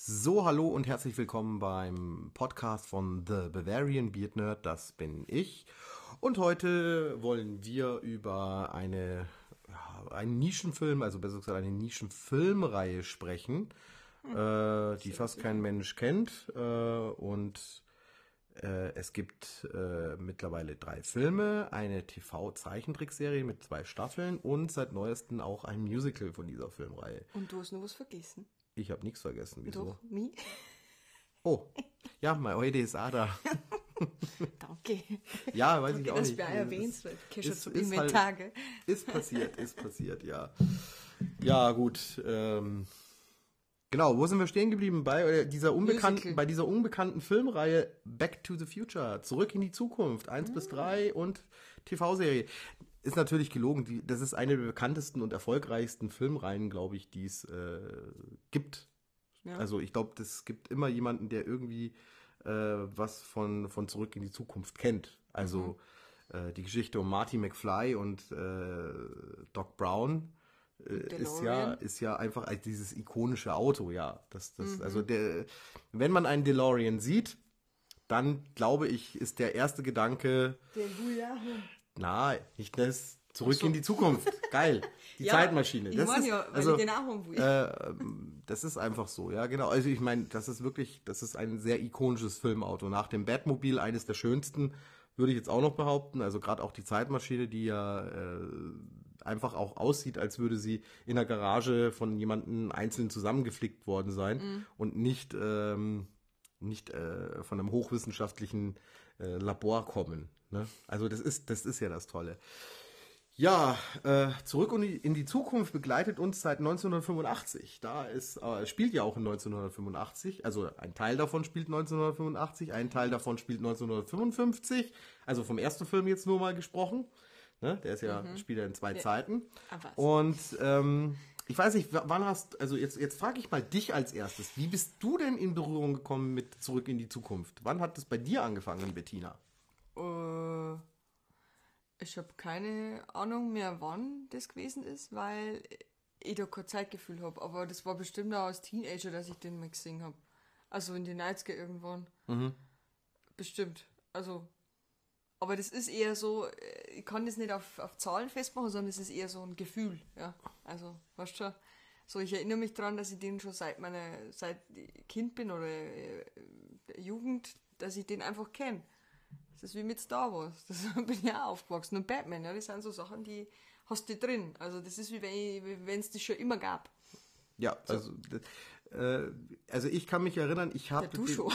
So, hallo und herzlich willkommen beim Podcast von The Bavarian Beard Nerd. Das bin ich. Und heute wollen wir über eine, einen Nischenfilm, also besser gesagt eine Nischenfilmreihe sprechen, äh, die fast kein Mensch kennt. Äh, und äh, es gibt äh, mittlerweile drei Filme, eine TV-Zeichentrickserie mit zwei Staffeln und seit neuestem auch ein Musical von dieser Filmreihe. Und du hast nur was vergessen. Ich habe nichts vergessen. Wieso? Doch, mich? Oh, ja, mein heute ist Ada. Danke. Ja, weiß Danke, ich auch dass nicht. auch Es erwähnst, weil du kennst ist- schon ist halt- Tage. Ist passiert, ist passiert, ja. Ja, gut. Ähm, genau, wo sind wir stehen geblieben? Bei äh, dieser unbekannten, bei dieser unbekannten Filmreihe Back to the Future, Zurück in die Zukunft, 1 Ah. bis 3 und TV-Serie. Ist natürlich gelogen, die, das ist eine der bekanntesten und erfolgreichsten Filmreihen, glaube ich, die es äh, gibt. Ja. Also ich glaube, es gibt immer jemanden, der irgendwie äh, was von, von Zurück in die Zukunft kennt. Also Mhm. äh, die Geschichte um Marty McFly und äh, Doc Brown äh, ist ja, ist ja einfach als dieses ikonische Auto, ja. Das, das, Mhm. Also der, wenn man einen DeLorean sieht, dann glaube ich, ist der erste Gedanke, Der Guya. Na, nicht das Zurück so. in die Zukunft. Geil. Die Ja, Zeitmaschine. Ich Das ist, ja, weil also, ich äh, das ist einfach so, ja, genau. Also ich meine, das ist wirklich, das ist ein sehr ikonisches Filmauto. Nach dem Batmobil eines der schönsten, würde ich jetzt auch noch behaupten. Also gerade auch die Zeitmaschine, die ja äh, einfach auch aussieht, als würde sie in der Garage von jemandem einzeln zusammengeflickt worden sein und nicht, ähm, nicht äh, von einem hochwissenschaftlichen äh, Labor kommen. Ne? Also das ist, das ist ja das Tolle. Ja, äh, zurück in die, Zukunft begleitet uns seit 1985. Da ist, äh, spielt ja auch in 1985. Also ein Teil davon spielt 1985, ein Teil davon spielt 1955. Also vom ersten Film jetzt nur mal gesprochen. Ne? Der ist ja, spielt ja in zwei Zeiten. Ah, was? Und ähm, ich weiß nicht, wann hast, also jetzt, jetzt frage ich mal dich als erstes. Wie bist du denn in Berührung gekommen mit Zurück in die Zukunft? Wann hat es bei dir angefangen, Bettina? Ich habe keine Ahnung mehr, wann das gewesen ist, weil ich da kein Zeitgefühl habe. Aber das war bestimmt auch als Teenager, dass ich den mal gesehen habe. Also in den 90er irgendwann. Bestimmt. Also. Aber das ist eher so, ich kann das nicht auf, auf Zahlen festmachen, sondern es ist eher so ein Gefühl. Ja. Also, weißt du schon. So, ich erinnere mich daran, dass ich den schon seit meiner, seit Kind bin oder äh, Jugend, dass ich den einfach kenne. Das ist wie mit Star Wars. Das bin ich auch aufgewachsen. Und Batman, ja, das sind so Sachen, die hast du drin. Also das ist wie wenn es das schon immer gab. Ja, also, äh, also ich kann mich erinnern, ich habe. Ja, du schon.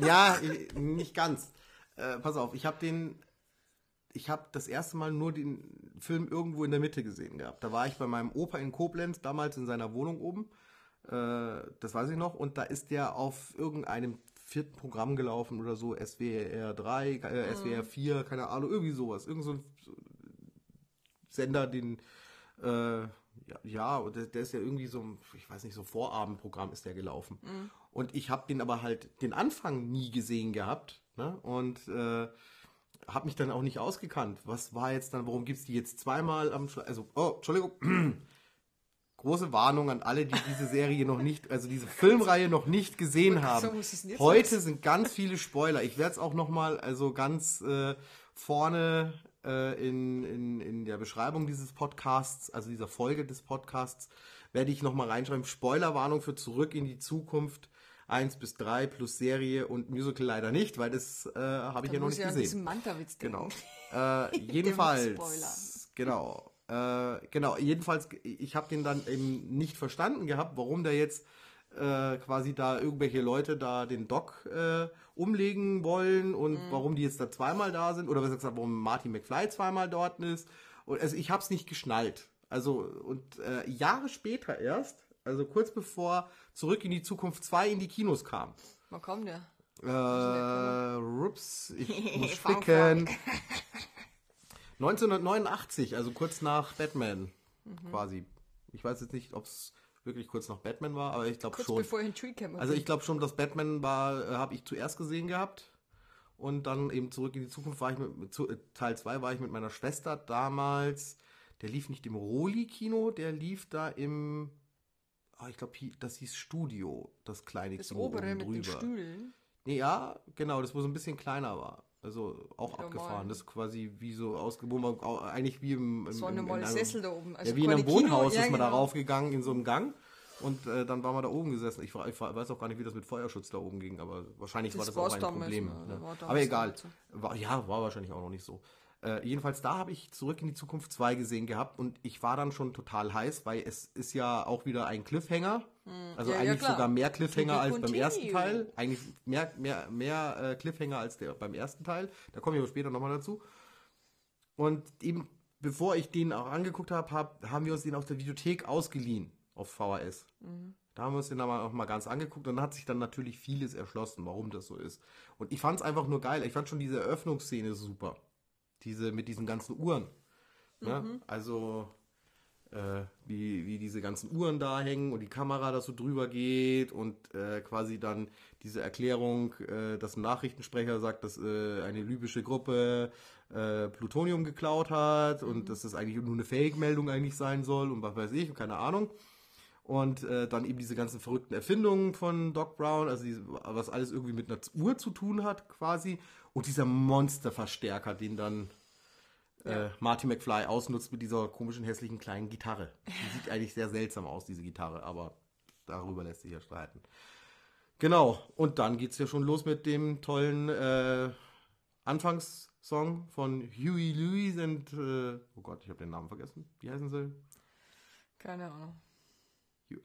Ja, ich- nicht ganz. Äh, pass auf, ich habe den. Ich habe das erste Mal nur den Film irgendwo in der Mitte gesehen gehabt. Da war ich bei meinem Opa in Koblenz, damals in seiner Wohnung oben. Äh, das weiß ich noch. Und da ist der auf irgendeinem vierten Programm gelaufen oder so, SWR 3, äh, SWR 4, keine Ahnung, irgendwie sowas. Irgend so ein Sender, den äh, ja, ja, und der, der ist ja irgendwie so, ein, ich weiß nicht, so Vorabendprogramm ist der gelaufen. Und ich habe den aber halt den Anfang nie gesehen gehabt ne? und äh, habe mich dann auch nicht ausgekannt. Was war jetzt dann, warum gibt's die jetzt zweimal am Schluss? Also, oh, Entschuldigung. Große Warnung an alle, die diese Serie noch nicht, also diese Filmreihe noch nicht gesehen haben. Heute sind ganz viele Spoiler. Ich werde es auch noch mal also ganz äh, vorne äh, in, in, in der Beschreibung dieses Podcasts, also dieser Folge des Podcasts, werde ich noch mal reinschreiben. Spoilerwarnung für Zurück in die Zukunft 1 bis 3 plus Serie und Musical leider nicht, weil das äh, habe ich Da ja noch nicht ich an gesehen. Manta-Witz denken. Genau. Äh, jedenfalls, genau. Äh, genau, jedenfalls, ich habe den dann eben nicht verstanden gehabt, warum da jetzt äh, quasi da irgendwelche Leute da den Doc äh, umlegen wollen und Mhm. warum die jetzt da zweimal da sind oder was gesagt, warum Marty McFly zweimal dort ist. Und also ich habe es nicht geschnallt. Also und äh, Jahre später erst, also kurz bevor Zurück in die Zukunft 2 in die Kinos kam. Wann kommt der? Äh, rups, ich muss spicken. 1989, also kurz nach Batman Mhm. quasi. Ich weiß jetzt nicht, ob es wirklich kurz nach Batman war, aber ich glaube Kurz schon. bevor ich in. Also ich glaube schon, dass Batman war, äh, habe ich zuerst gesehen gehabt. Und dann eben zurück in die Zukunft war ich mit, mit äh, Teil 2 war ich mit meiner Schwester damals. Der lief nicht im Roli-Kino, der lief da im ah, ich glaube, das hieß Studio, das kleine Das Kino obere oben mit den drüber. Stühlen. Nee, ja, genau, das wo so ein bisschen kleiner war. Also auch Ja, abgefahren. Das ist quasi wie so ausgewogen, eigentlich wie im, im So im- in einem- Sessel da oben. Also ja, wie in einem Wohnhaus Kino, ist man ja, da genau. raufgegangen in so einem Gang. Und äh, dann waren wir da oben gesessen. Ich, war- ich war- weiß auch gar nicht, wie das mit Feuerschutz da oben ging, aber wahrscheinlich war Das das auch ein Problem. ne? war Aber egal. War, ja, war wahrscheinlich auch noch nicht so. Äh, jedenfalls da habe ich Zurück in die Zukunft 2 gesehen gehabt und ich war dann schon total heiß, weil es ist ja auch wieder ein Cliffhanger. Also Hm. Ja, ja, eigentlich klar. sogar mehr Cliffhanger als beim ersten Teil. Eigentlich mehr, mehr, mehr äh, Cliffhanger als der beim ersten Teil. Da komme ich aber später nochmal dazu. Und eben, bevor ich den auch angeguckt habe, hab, haben wir uns den aus der Videothek ausgeliehen auf VHS. Da haben wir uns den aber auch mal ganz angeguckt und dann hat sich dann natürlich vieles erschlossen, warum das so ist. Und ich fand es einfach nur geil. Ich fand schon diese Eröffnungsszene super. Diese mit diesen ganzen Uhren. Ne? Also äh, wie, wie diese ganzen Uhren da hängen und die Kamera da so drüber geht und äh, quasi dann diese Erklärung, äh, dass ein Nachrichtensprecher sagt, dass äh, eine libysche Gruppe äh, Plutonium geklaut hat und dass das eigentlich nur eine Fake-Meldung eigentlich sein soll und was weiß ich, keine Ahnung. Und äh, dann eben diese ganzen verrückten Erfindungen von Doc Brown, also diese, was alles irgendwie mit einer Uhr zu tun hat quasi. Und dieser Monsterverstärker, den dann äh, Marty McFly ausnutzt mit dieser komischen, hässlichen kleinen Gitarre. Die sieht eigentlich sehr seltsam aus, diese Gitarre, aber darüber lässt sich ja streiten. Genau, und dann geht's ja schon los mit dem tollen äh, Anfangssong von Huey Lewis und, äh, oh Gott, ich habe den Namen vergessen. Wie heißen sie? Keine Ahnung.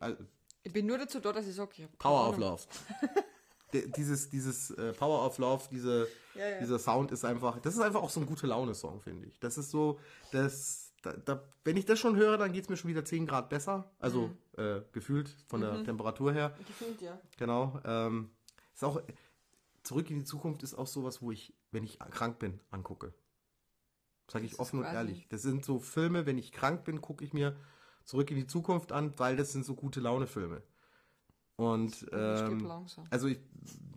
Äh, Ich bin nur dazu da, dass ich sage, ich Power of. Love. Dieses dieses äh, Power of Love, diese, Ja, ja. dieser Sound ist einfach, das ist einfach auch so ein gute Laune-Song, finde ich. Das ist so, das, da, da, wenn ich das schon höre, dann geht's mir schon wieder 10 Grad besser. Also Mhm. äh, gefühlt von der Temperatur her. Gefühlt, ja. Genau. Ähm, ist auch, Zurück in die Zukunft ist auch sowas, wo ich, wenn ich krank bin, angucke. Sage ich offen und ehrlich. Das sind so Filme, wenn ich krank bin, gucke ich mir Zurück in die Zukunft an, weil das sind so gute Laune-Filme. Und ähm, langsam. also ich,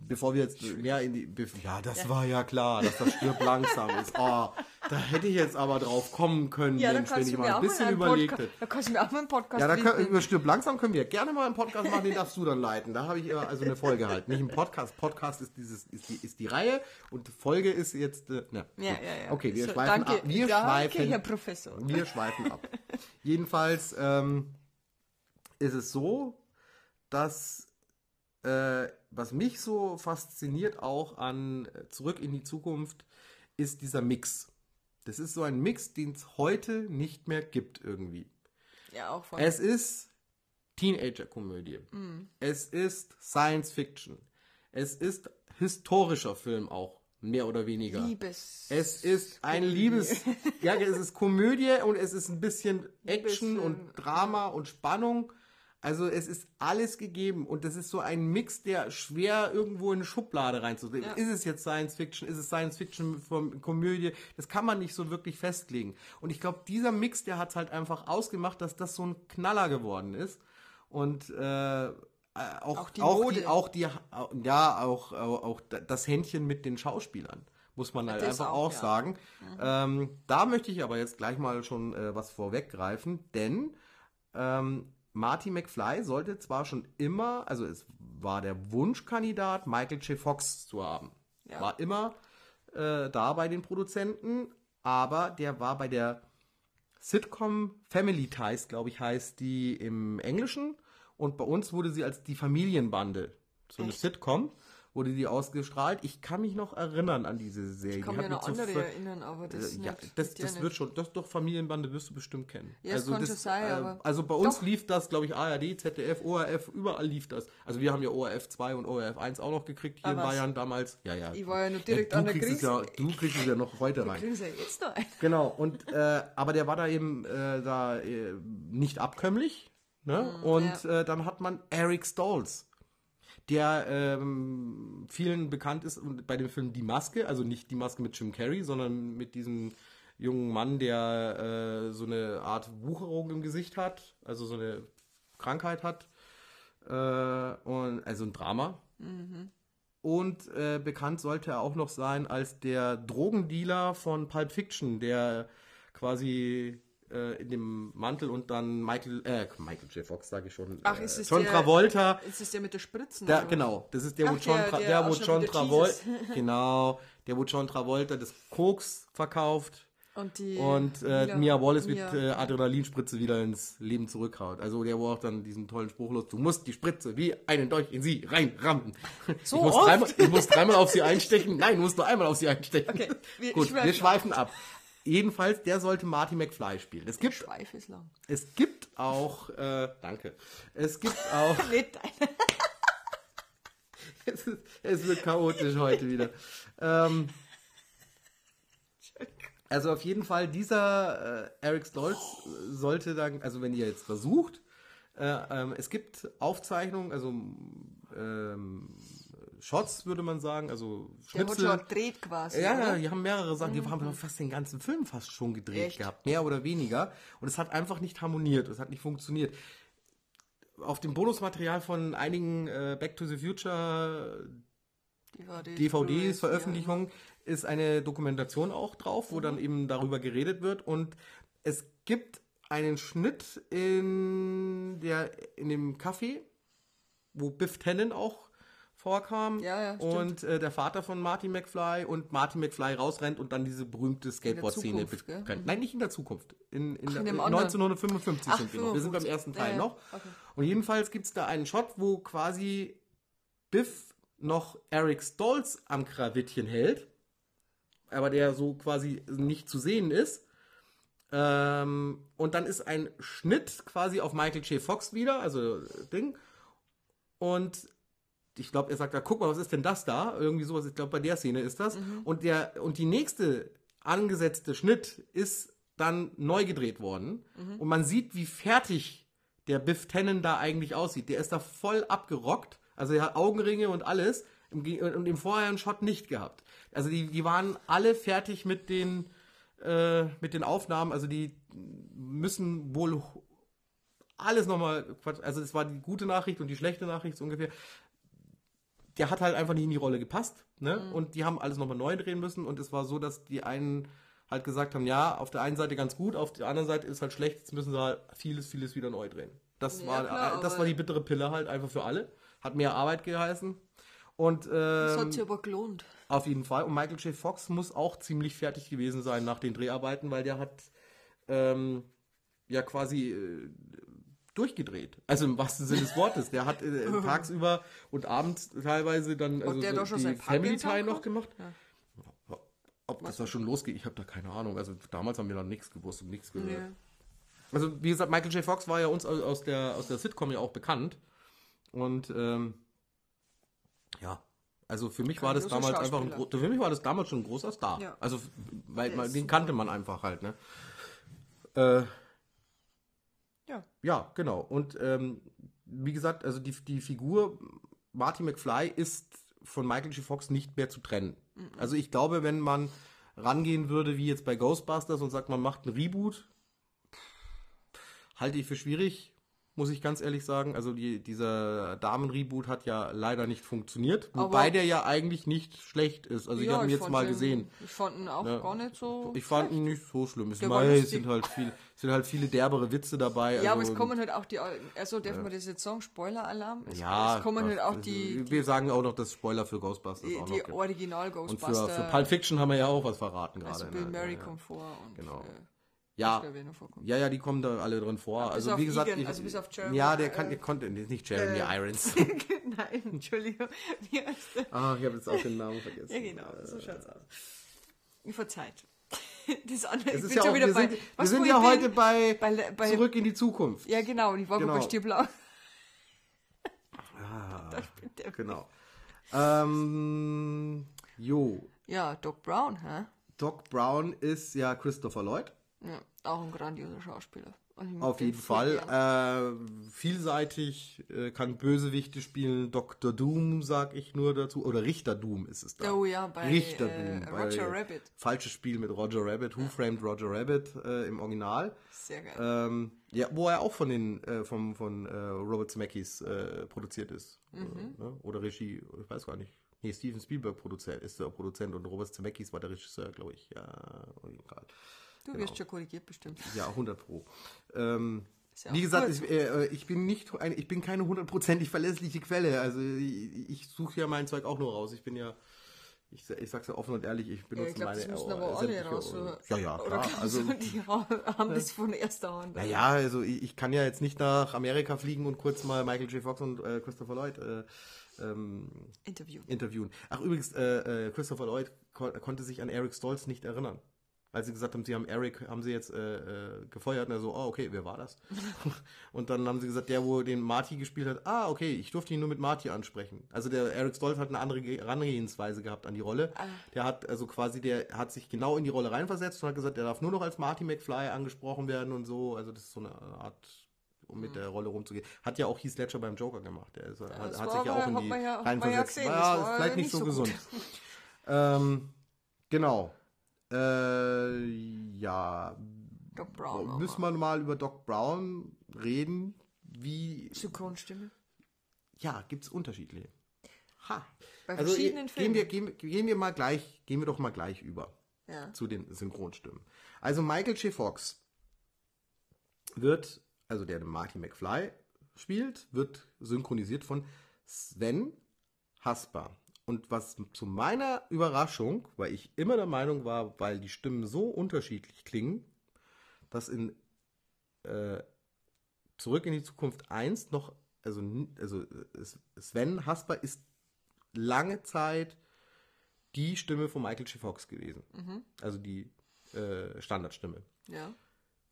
bevor wir jetzt mehr in die, ja, das war ja klar, dass das stirbt langsam ist. Oh, da hätte ich jetzt aber drauf kommen können, Ja, Mensch, wenn ich mal ein bisschen überlegt hätte. da kannst du mir auch mal einen Podcast Ja, da können, über Stirb langsam können wir gerne mal einen Podcast machen, den darfst du dann leiten. Da habe ich also eine Folge halt. Nicht ein Podcast. Podcast ist dieses, ist die, ist die Reihe und Folge ist jetzt, äh, ne. Ja, ja, ja. Okay, wir So, schweifen danke, ab. Wir danke, schweifen, Herr Professor. wir schweifen ab. Jedenfalls, ähm, ist es so, dass äh, was mich so fasziniert auch an äh, Zurück in die Zukunft ist dieser Mix. Das ist so ein Mix, den es heute nicht mehr gibt irgendwie. Ja, auch von Es ist Teenager-Komödie. Es ist Science Fiction. Es ist historischer Film auch, mehr oder weniger. Liebes. Es ist ein Liebes, ja, es ist Komödie und es ist ein bisschen Action Liebesfilm. und Drama und Spannung. Also es ist alles gegeben und das ist so ein Mix, der schwer irgendwo in eine Schublade reinzulegen. Ja. Ist es jetzt Science Fiction? Ist es Science Fiction von Komödie? Das kann man nicht so wirklich festlegen. Und ich glaube, dieser Mix, der hat es halt einfach ausgemacht, dass das so ein Knaller geworden ist. Und äh, äh, auch, Auch die auch die, auch die, ja, auch, auch, das Händchen mit den Schauspielern, muss man halt Das einfach auch, auch, ja. Mhm. sagen. Ähm, da möchte ich aber jetzt gleich mal schon äh, was vorweggreifen, denn ähm, Marty McFly sollte zwar schon immer, also es war der Wunschkandidat, Michael J. Fox zu haben. Ja. War immer äh, da bei den Produzenten, aber der war bei der Sitcom Family Ties, glaube ich, heißt die im Englischen. Und bei uns wurde sie als die Familienbande, so eine Echt? Sitcom, wurde die ausgestrahlt. Ich kann mich noch erinnern an diese Serie. Ich kann mich so andere erinnern, aber das äh, ja, nicht. das, das nicht. wird schon, das doch Familienbande wirst du bestimmt kennen. Ja, das kann das, schon sein, äh, aber- Also bei uns Doch. lief das, glaube ich, ARD, ZDF, ORF, überall lief das. Also wir haben ja ORF 2 und ORF 1 auch noch gekriegt hier Ah, in? Bayern damals. Ja, ja. Ich war ja nur direkt du an der kriegst ja, Du kriegst es ja noch heute rein. Kriegen sie ja jetzt noch ein. Genau, und äh, aber der war da eben äh, da äh, nicht abkömmlich. Ne? und äh, dann hat man Eric Stolz, der ähm, vielen bekannt ist bei dem Film Die Maske, also nicht die Maske mit Jim Carrey, sondern mit diesem jungen Mann, der äh, so eine Art Wucherung im Gesicht hat, also so eine Krankheit hat. Äh, und, also ein Drama. Und äh, bekannt sollte er auch noch sein als der Drogendealer von Pulp Fiction, der quasi äh, in dem Mantel und dann Michael, äh, Michael J. Fox, sage ich schon. Ach, äh, ist es John der- Travolta. Ist es der mit der Spritzen? Der, genau, das ist der, wo Ach, John, der- der wo John Travolta, genau, der, wo John Travolta das Koks verkauft Und, die und äh, Mila- Mia Wallace mit Mia- äh, Adrenalinspritze wieder ins Leben zurückhaut. Also der, wo auch dann diesen tollen Spruch los, du musst die Spritze wie einen Dolch in sie reinrammen. So ich, muss dreimal, ich muss dreimal auf sie einstechen. Nein, du musst nur einmal auf sie einstechen. Okay, wir Gut, schweifen wir schweifen ab. Jedenfalls, der sollte Marty McFly spielen. Es gibt, Schweif ist lang. es gibt auch, äh, danke, es gibt auch es, ist, es wird chaotisch heute wieder. Ähm, also auf jeden Fall, dieser äh, Eric Stolz sollte dann, also wenn ihr jetzt versucht, äh, ähm, es gibt Aufzeichnungen, also ähm, Shots würde man sagen, also Der Schnipsel. Hotshot dreht quasi. Ja, oder? ja, die haben mehrere Sachen, die haben fast den ganzen Film fast schon gedreht Echt? gehabt, mehr oder weniger. Und es hat einfach nicht harmoniert, es hat nicht funktioniert. Auf dem Bonusmaterial von einigen äh, Back to the Future DVDs, DVDs, Blu-rays, Veröffentlichungen ist eine Dokumentation auch drauf, wo dann eben darüber geredet wird. Und es gibt einen Schnitt in, der, in dem Café, wo Biff Tannen auch vorkam. Ja, ja, und äh, der Vater von Marty McFly und Marty McFly rausrennt und dann diese berühmte Skateboard-Szene brennt. Nein, nicht in der Zukunft. In, in, der, in dem in anderen. 1955 Ach, sind wir noch. Wir sind beim 55. ersten Teil Ja, ja. noch. Okay. Und jedenfalls gibt es da einen Shot, wo quasi Biff noch Eric Stolz am Krawittchen hält, aber der so quasi nicht zu sehen ist. Ähm, und dann ist ein Schnitt quasi auf Michael J. Fox wieder, also äh, Ding. Und ich glaube, er sagt da, guck mal, was ist denn das da? Irgendwie sowas, ich glaube, bei der Szene ist das. Und, der, und die nächste angesetzte Schnitt ist dann neu gedreht worden. Und man sieht, wie fertig der Biff Tannen da eigentlich aussieht. Der ist da voll abgerockt. Also er hat Augenringe und alles. Im Und im vorherigen Shot nicht gehabt. Also die, die waren alle fertig mit den, äh, mit den Aufnahmen. Also die müssen wohl alles nochmal, also das war die gute Nachricht und die schlechte Nachricht so ungefähr. Der hat halt einfach nicht in die Rolle gepasst, ne? Und die haben alles nochmal neu drehen müssen und es war so, dass die einen halt gesagt haben, ja, auf der einen Seite ganz gut, auf der anderen Seite ist halt schlecht, jetzt müssen sie halt vieles, vieles wieder neu drehen. Das Ja, war, klar, das war die bittere Pille halt einfach für alle. Hat mehr Arbeit geheißen. Und Das ähm, hat sich aber gelohnt. auf jeden Fall. Und Michael J. Fox muss auch ziemlich fertig gewesen sein nach den Dreharbeiten, weil der hat ähm, ja quasi äh, durchgedreht. Also im wahrsten Sinne des Wortes. Der hat äh, tagsüber und abends teilweise dann also der so doch die Family Time noch gemacht. Ja. Ob das da schon losgeht, ich habe da keine Ahnung. Also damals haben wir noch nichts gewusst und nichts gehört. Nee. Also wie gesagt, Michael J. Fox war ja uns aus der, aus der Sitcom ja auch bekannt. Und ähm, ja, also für mich war das damals einfach ein für mich war das damals schon ein großer Star. Ja. Also weil man, den kannte man einfach halt, ne? Äh, Ja. ja, genau. Und ähm, wie gesagt, also die, die Figur Marty McFly ist von Michael J. Fox nicht mehr zu trennen. Also ich glaube, wenn man rangehen würde, wie jetzt bei Ghostbusters und sagt, man macht ein Reboot, halte ich für schwierig, muss ich ganz ehrlich sagen. Also die, dieser Damen-Reboot hat ja leider nicht funktioniert, wobei Aber- der ja eigentlich nicht schlecht ist. Also ich Ja, habe ihn jetzt mal ihn- gesehen. Ich fand ihn auch Ja. gar nicht so. Ich fand ihn nicht so schlimm. Es, sind halt viel, sind halt viele derbere Witze dabei. ja, aber also- es kommen halt auch die. Also darf man das jetzt sagen? Spoiler-Alarm? Es, Ja, es kommen halt auch die, Wir sagen auch noch das Spoiler für Ghostbusters die, auch die noch. gibt. Und für, für Pulp Fiction haben wir ja auch was verraten gerade. also Bill? Murray ja, ja. kommt vor und Genau. äh, Ja, ja, ja, die kommen da alle drin vor. bis also wie gesagt, Egan, ich, also bis auf Jeremy, ja, der kann, äh, der konnte nicht Jeremy äh, Irons. Nein, Entschuldigung. Ah, ich habe jetzt auch den Namen vergessen. Ja, genau, so schaut's aus. Verzeiht. Das andere, Es ist ja auch, wir bei. sind, wir sind ja heute bei, bei, bei Zurück in die Zukunft. Ja, genau, und ich war Genau. bei Stierblau. Ah, genau. Ähm, jo, Ja, Doc Brown, hä? Doc Brown ist ja Christopher Lloyd. Ja, auch ein grandioser Schauspieler. Also Auf den jeden Fall. Äh, vielseitig, äh, kann Bösewichte spielen. Dr. Doom, sag ich nur dazu. Oder Richter Doom ist es da. Oh ja, bei Richter äh, Doom. Roger bei Rabbit. Falsches Spiel mit Roger Rabbit. Who Framed Roger Rabbit äh, im Original. Sehr geil. Ähm, ja, wo er auch von den äh, vom, von äh, Robert Zemeckis produziert ist. Mhm. Äh, ne? Oder Regie, ich weiß gar nicht. Nee, Steven Spielberg ist der Produzent und Robert Zemeckis war der Regisseur, glaube ich. Ja, egal. Du wirst schon korrigiert bestimmt. Ja, 100 pro. Ähm, ja wie gesagt, ich, äh, ich bin nicht, ich bin keine hundertprozentig verlässliche Quelle. Also ich, ich suche ja mein Zeug auch nur raus. Ich bin ja, ich, ich sag's ja offen und ehrlich, ich Ja, benutze ich glaube, das meine müssen äh, aber alle sämtliche- raus. Oder, Ja, ja, oder klar. glaubst Also, du, die ha- haben das von erster Hand. naja, also ich, ich kann ja jetzt nicht nach Amerika fliegen und kurz mal Michael J. Fox und äh, Christopher Lloyd äh, ähm, Interview. interviewen. Ach übrigens, äh, äh, Christopher Lloyd ko konnte sich an Eric Stoltz nicht erinnern. Als sie gesagt haben, sie haben Eric, haben sie jetzt äh, äh, gefeuert und er so, oh, okay, wer war das? und dann haben sie gesagt, der, wo den Marty gespielt hat, ah, okay, ich durfte ihn nur mit Marty ansprechen. Also der Eric Stoltz hat eine andere Ge- Herangehensweise gehabt an die Rolle. Der hat also quasi, der hat sich genau in die Rolle reinversetzt und hat gesagt, der darf nur noch als Marty McFly angesprochen werden und so. Also das ist so eine Art, um mit der Rolle rumzugehen. Hat ja auch Heath Ledger beim Joker gemacht. Der ist, hat, hat sich ja auch in die ja- ja reinversetzt. ja, das ist vielleicht nicht so, so gesund. ähm, genau. Äh, ja, Doc Brown. müssen wir mal über Doc Brown reden. Wie, Synchronstimme. ja, gibt es unterschiedliche. Ha. Bei Also verschiedenen gehen Filmen. wir, gehen, gehen wir mal gleich, gehen wir doch mal gleich über Ja. zu den Synchronstimmen. Also Michael J. Fox wird, also der Marty McFly spielt, wird synchronisiert von Sven Hasper. Und was zu meiner Überraschung, weil ich immer der Meinung war, weil die Stimmen so unterschiedlich klingen, dass in äh, Zurück in die Zukunft 1 noch, also, also äh, Sven Hasper ist lange Zeit die Stimme von Michael J. Fox gewesen. Also die äh, Standardstimme. ja.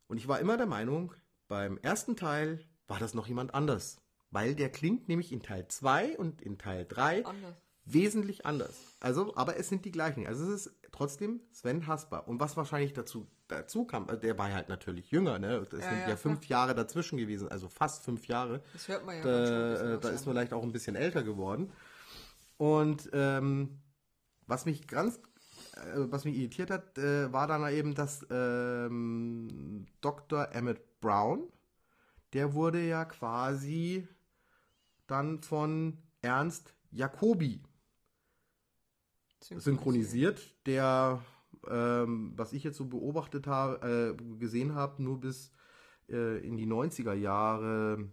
Und ich war immer der Meinung, beim ersten Teil war das noch jemand anders. Weil der klingt nämlich in Teil 2 und in Teil 3 Anders. Wesentlich anders. Also, aber es sind die gleichen. Also es ist trotzdem Sven Hasper. Und was wahrscheinlich dazu, dazu kam, also der war halt natürlich jünger, ne? Es Ja, sind ja, ja fünf Jahre dazwischen gewesen, also fast fünf Jahre. Das hört man ja. Da, äh, da ist man vielleicht auch ein bisschen älter geworden. Und ähm, was mich ganz, äh, was mich irritiert hat, äh, war dann eben, dass ähm, Dr. Emmett Brown, der wurde ja quasi dann von Ernst Jacobi synchronisiert, der, ähm, was ich jetzt so beobachtet habe, äh, gesehen habe, nur bis äh, in die 90er Jahre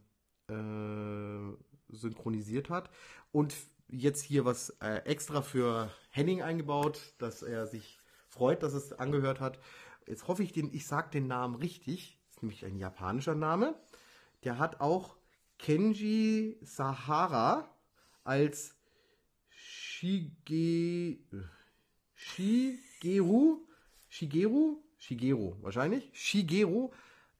äh, synchronisiert hat. Und jetzt hier was äh, extra für Henning eingebaut, dass er sich freut, dass es angehört hat. Jetzt hoffe ich, den, ich sage den Namen richtig. Das ist nämlich ein japanischer Name. Der hat auch Kenji Sahara als Shige, Shigeru, Shigeru, Shigeru wahrscheinlich, Shigeru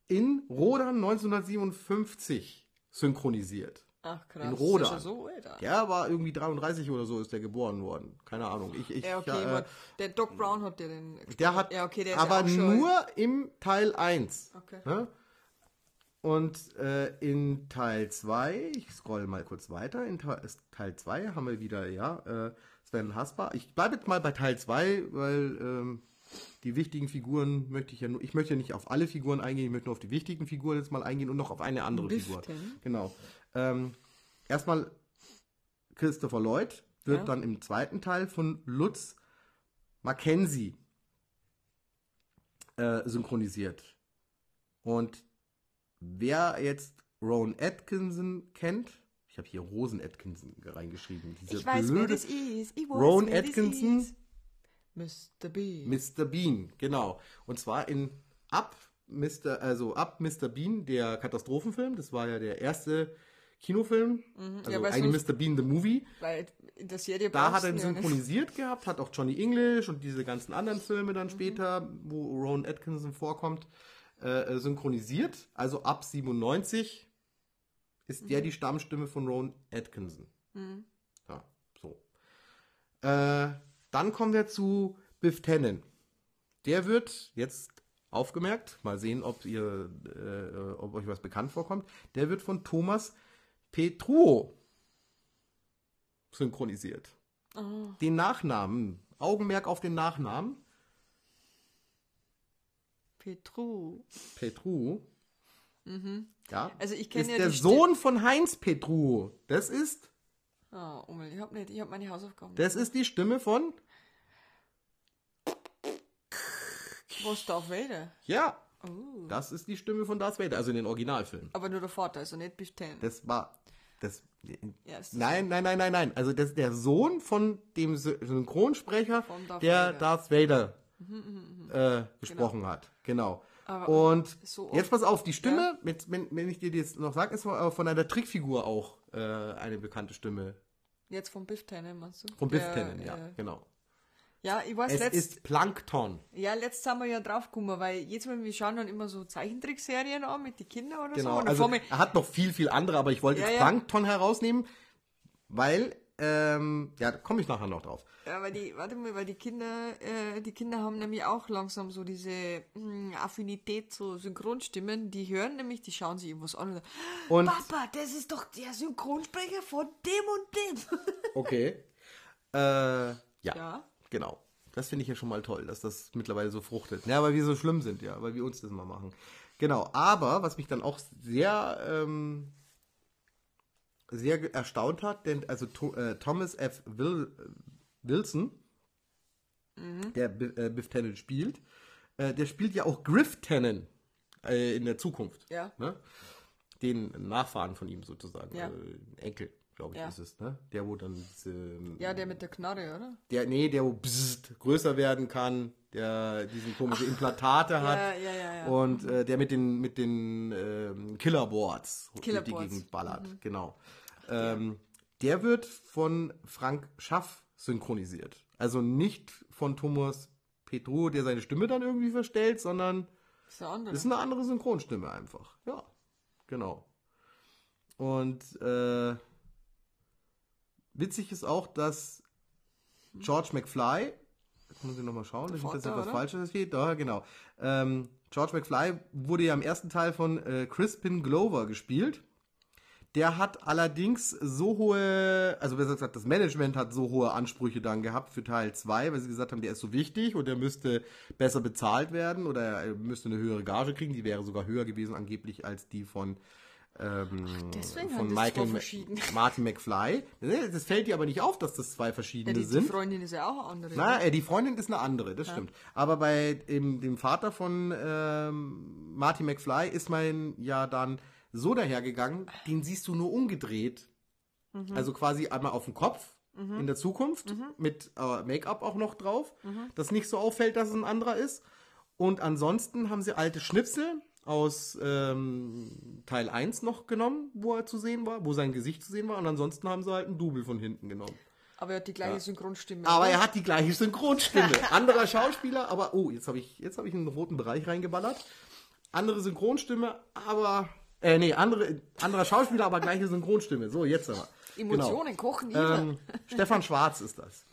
in Rodan 1957 synchronisiert. Ach krass. in Rodan. Ja so. Der war irgendwie 33 oder so ist der geboren worden. Keine Ahnung. Ich, ich, Ja, okay, ja, äh, der Doc Brown hat ja den. der hat ja, okay, der ist aber nur im Teil 1. Okay. Ne? Und äh, in Teil 2, ich scroll mal kurz weiter, in Teil, Teil 2 haben wir wieder, ja, äh, Sven Hasper. Ich bleibe jetzt mal bei Teil 2, weil ähm, die wichtigen Figuren möchte ich ja nur, ich möchte ja nicht auf alle Figuren eingehen, ich möchte nur auf die wichtigen Figuren jetzt mal eingehen und noch auf eine andere Figur. Genau. Ähm, erstmal Christopher Lloyd wird Ja. dann im zweiten Teil von Lutz Mackenzie äh, synchronisiert. Und wer jetzt Rowan Atkinson kennt, ich habe hier Rosen Atkinson reingeschrieben. Diese Ich weiß, wer blöde das ist. Ich weiß, Rowan wer Atkinson. ist. Mr. B. Mr. Bean, genau. Und zwar in Ab Mr. also Ab Mr. Bean, der Katastrophenfilm. Das war ja der erste Kinofilm. Also Mhm. Ja, weil eigentlich Mr. Bean the Movie. Weil in der Serie Da hat er ihn ja nicht. synchronisiert gehabt, hat auch Johnny English und diese ganzen anderen Filme dann später, wo Rowan Atkinson vorkommt, äh, äh, synchronisiert. Also ab 97 ist der die Stammstimme von Rowan Atkinson. Ja, so. Äh, dann kommen wir zu Biff Tannen. Der wird jetzt aufgemerkt, mal sehen, ob ihr, äh, ob euch was bekannt vorkommt. Der wird von Thomas Petruo synchronisiert. Den Nachnamen, Augenmerk auf den Nachnamen, Petru. Petru. Ja, Also ich kenne ist ja der Sohn von Heinz Petru. Das ist, Ah, Ummel, ich hab nicht, ich hab meine Hausaufgaben. das ist die Stimme von Was Darth Vader? Ja, Oh. das ist die Stimme von Darth Vader, also in den Originalfilmen. Aber nur der Vater, also nicht Biff Tannen. Das war das. Ja, das Nein, nein, nein, nein, nein. Also das ist der Sohn von dem Sy- Synchronsprecher, Darth der Vader. Mhm, Darth Vader äh, gesprochen hat. Genau. Aber Und so jetzt pass auf, die Stimme, jetzt, wenn, wenn ich dir das noch sage, ist von, von einer Trickfigur auch äh, eine bekannte Stimme. Jetzt von Biff Tannen, meinst du? Von Biff Tannen, ja, äh, genau. Ja, ich weiß, Es letzt, ist Plankton. ja, letzt sind wir ja draufgekommen, weil jetzt, wenn wir schauen dann immer so Zeichentrickserien an mit den Kindern oder so. Genau. Und dann Also er hat noch viel, viel andere, aber ich wollte Ja, jetzt ja. Plankton herausnehmen, weil, ähm, ja, da komme ich nachher noch drauf. Ja, weil die, warte mal, weil die Kinder, äh, die Kinder haben nämlich auch langsam so diese mh, Affinität zu Synchronstimmen. Die hören nämlich, die schauen sich irgendwas an Und Papa, das ist doch der Synchronsprecher von dem und dem. okay. Äh, ja. Ja. Genau. Das finde ich ja schon mal toll, dass das mittlerweile so fruchtet. Ja, weil wir so schlimm sind, ja, weil wir uns das mal machen. Genau, aber was mich dann auch sehr, ähm, sehr erstaunt hat, denn also äh, Thomas F. Wil Wilson, der B äh, Biff Tannen spielt, äh, der spielt ja auch Griff Tannen in der Zukunft. Ja. Ne? Den Nachfahren von ihm sozusagen. Ja. Enkel, glaube ich, Ja. ist es. Ne? Der, wo dann diese, Ja, der mit der Knarre, oder? der, nee, der wo bzzzt, größer werden kann, der diesen komische Implantate hat Ja, ja, und äh, der mit den mit den ähm, Killerboards durch die. Gegend ballert, genau. Ähm, der wird von Frank Schaff synchronisiert. Also nicht von Thomas Petru, der seine Stimme dann irgendwie verstellt, sondern Das ist ist eine andere Synchronstimme einfach. Ja, genau. Und äh, witzig ist auch, dass George McFly, jetzt muss ich nochmal schauen, dass ich das etwas? Falsches steht. Da, genau. Ähm, George McFly wurde ja im ersten Teil von äh, Crispin Glover gespielt. Der hat allerdings so hohe, also besser gesagt, das Management hat so hohe Ansprüche dann gehabt für Teil 2, weil sie gesagt haben, der ist so wichtig und der müsste besser bezahlt werden oder er müsste eine höhere Gage kriegen. Die wäre sogar höher gewesen angeblich als die von, ähm, deswegen von Michael. Martin McFly. Das fällt dir aber nicht auf, dass das zwei ja, verschiedene die, die sind. Freundin ist ja auch eine andere. Na, äh, die Freundin ist eine andere, das stimmt. Aber bei dem, dem Vater von ähm, Marty McFly ist man ja dann so dahergegangen, den siehst du nur umgedreht. Also quasi einmal auf dem Kopf in der Zukunft mit äh, Make-up auch noch drauf, dass nicht so auffällt, dass es ein anderer ist. Und ansonsten haben sie alte Schnipsel aus ähm, Teil 1 noch genommen, wo er zu sehen war, wo sein Gesicht zu sehen war. Und ansonsten haben sie halt ein Double von hinten genommen. Aber er hat die gleiche Synchronstimme. Aber er hat die gleiche Synchronstimme. Anderer Schauspieler, aber oh, jetzt habe ich jetzt habe ich einen roten Bereich reingeballert. Andere Synchronstimme, aber äh, nee, andere anderer Schauspieler, aber gleiche Synchronstimme. So, jetzt aber. Emotionen kochen Genau. über. Ähm, Stefan Schwarz ist das.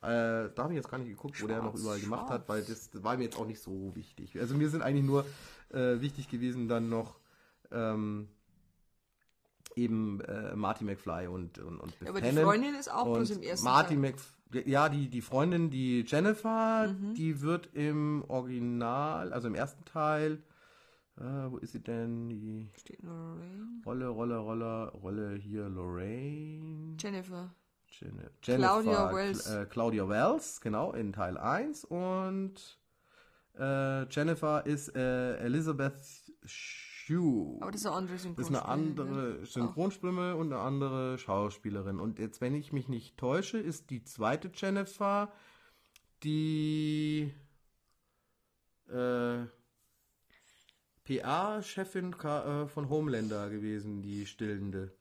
Äh, da habe ich jetzt gar nicht geguckt, wo der noch Schwarz, überall gemacht Schwarz. hat, weil das war mir jetzt auch nicht so wichtig. Also mir sind eigentlich nur äh, wichtig gewesen dann noch ähm, eben äh, Marty McFly und und, und Biff aber die Tannen. Freundin ist auch bloß Und im ersten Marty Teil. Mc, ja, die, die Freundin, die Jennifer, Mhm. die wird im Original, also im ersten Teil, äh, wo ist sie denn? Die Steht Lorraine. Rolle, Rolle, Rolle, Rolle hier, Lorraine. Jennifer. Jennifer, Claudia Wells. Äh, Claudia Wells, genau, in Teil 1. Und äh, Jennifer ist äh, Elizabeth Shue. Aber das ist eine andere Das ist eine andere Synchronstimme und eine andere Schauspielerin. Und jetzt, wenn ich mich nicht täusche, ist die zweite Jennifer die äh, PA-Chefin äh, von Homelander gewesen, die Stillende.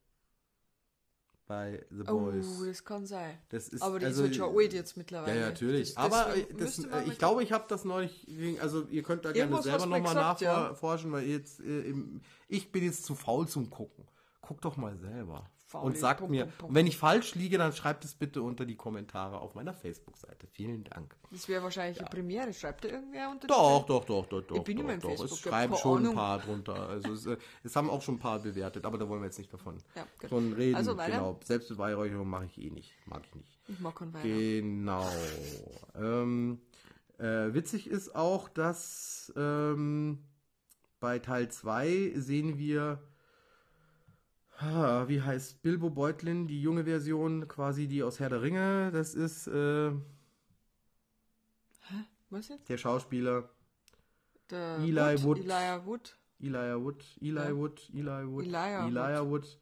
Bei The Oh, Boys. das kann sein. Das ist, Aber die also, ist halt schon alt jetzt Ja, mittlerweile. ja, natürlich. Das- Aber das, äh, ich glaube, ich habe das neulich, also ihr könnt da gerne selber nochmal gesagt, ja. nachforschen, weil jetzt, äh, ich bin jetzt zu faul zum Gucken. Guck doch mal selber. Und sagt Punkt, mir, Punkt, wenn ich falsch liege, dann schreibt es bitte unter die Kommentare auf meiner Facebook-Seite. Vielen Dank. Das wäre wahrscheinlich eine Premiere. Schreibt da irgendwer unter die Doch, doch, doch, doch, doch. Ich bin doch, immer im doch. Facebook, Es schreiben schon ein Ahnung. paar drunter. Also es, äh, es haben auch schon ein paar bewertet, aber da wollen wir jetzt nicht davon Ja, von reden. Also weiter. genau. Selbstbeweihräucherung mache ich eh nicht. Mag ich nicht. Ich mag keinen. Genau. ähm, äh, witzig ist auch, dass ähm, bei Teil 2 sehen wir, ah, wie heißt Bilbo Beutlin, die junge Version, quasi die aus Herr der Ringe. Das ist äh, Was jetzt? der Schauspieler, Der Eli Wood. Elijah Wood. Elijah Wood, Eli Ja. Wood, Eli Wood, Elijah Elijah Wood.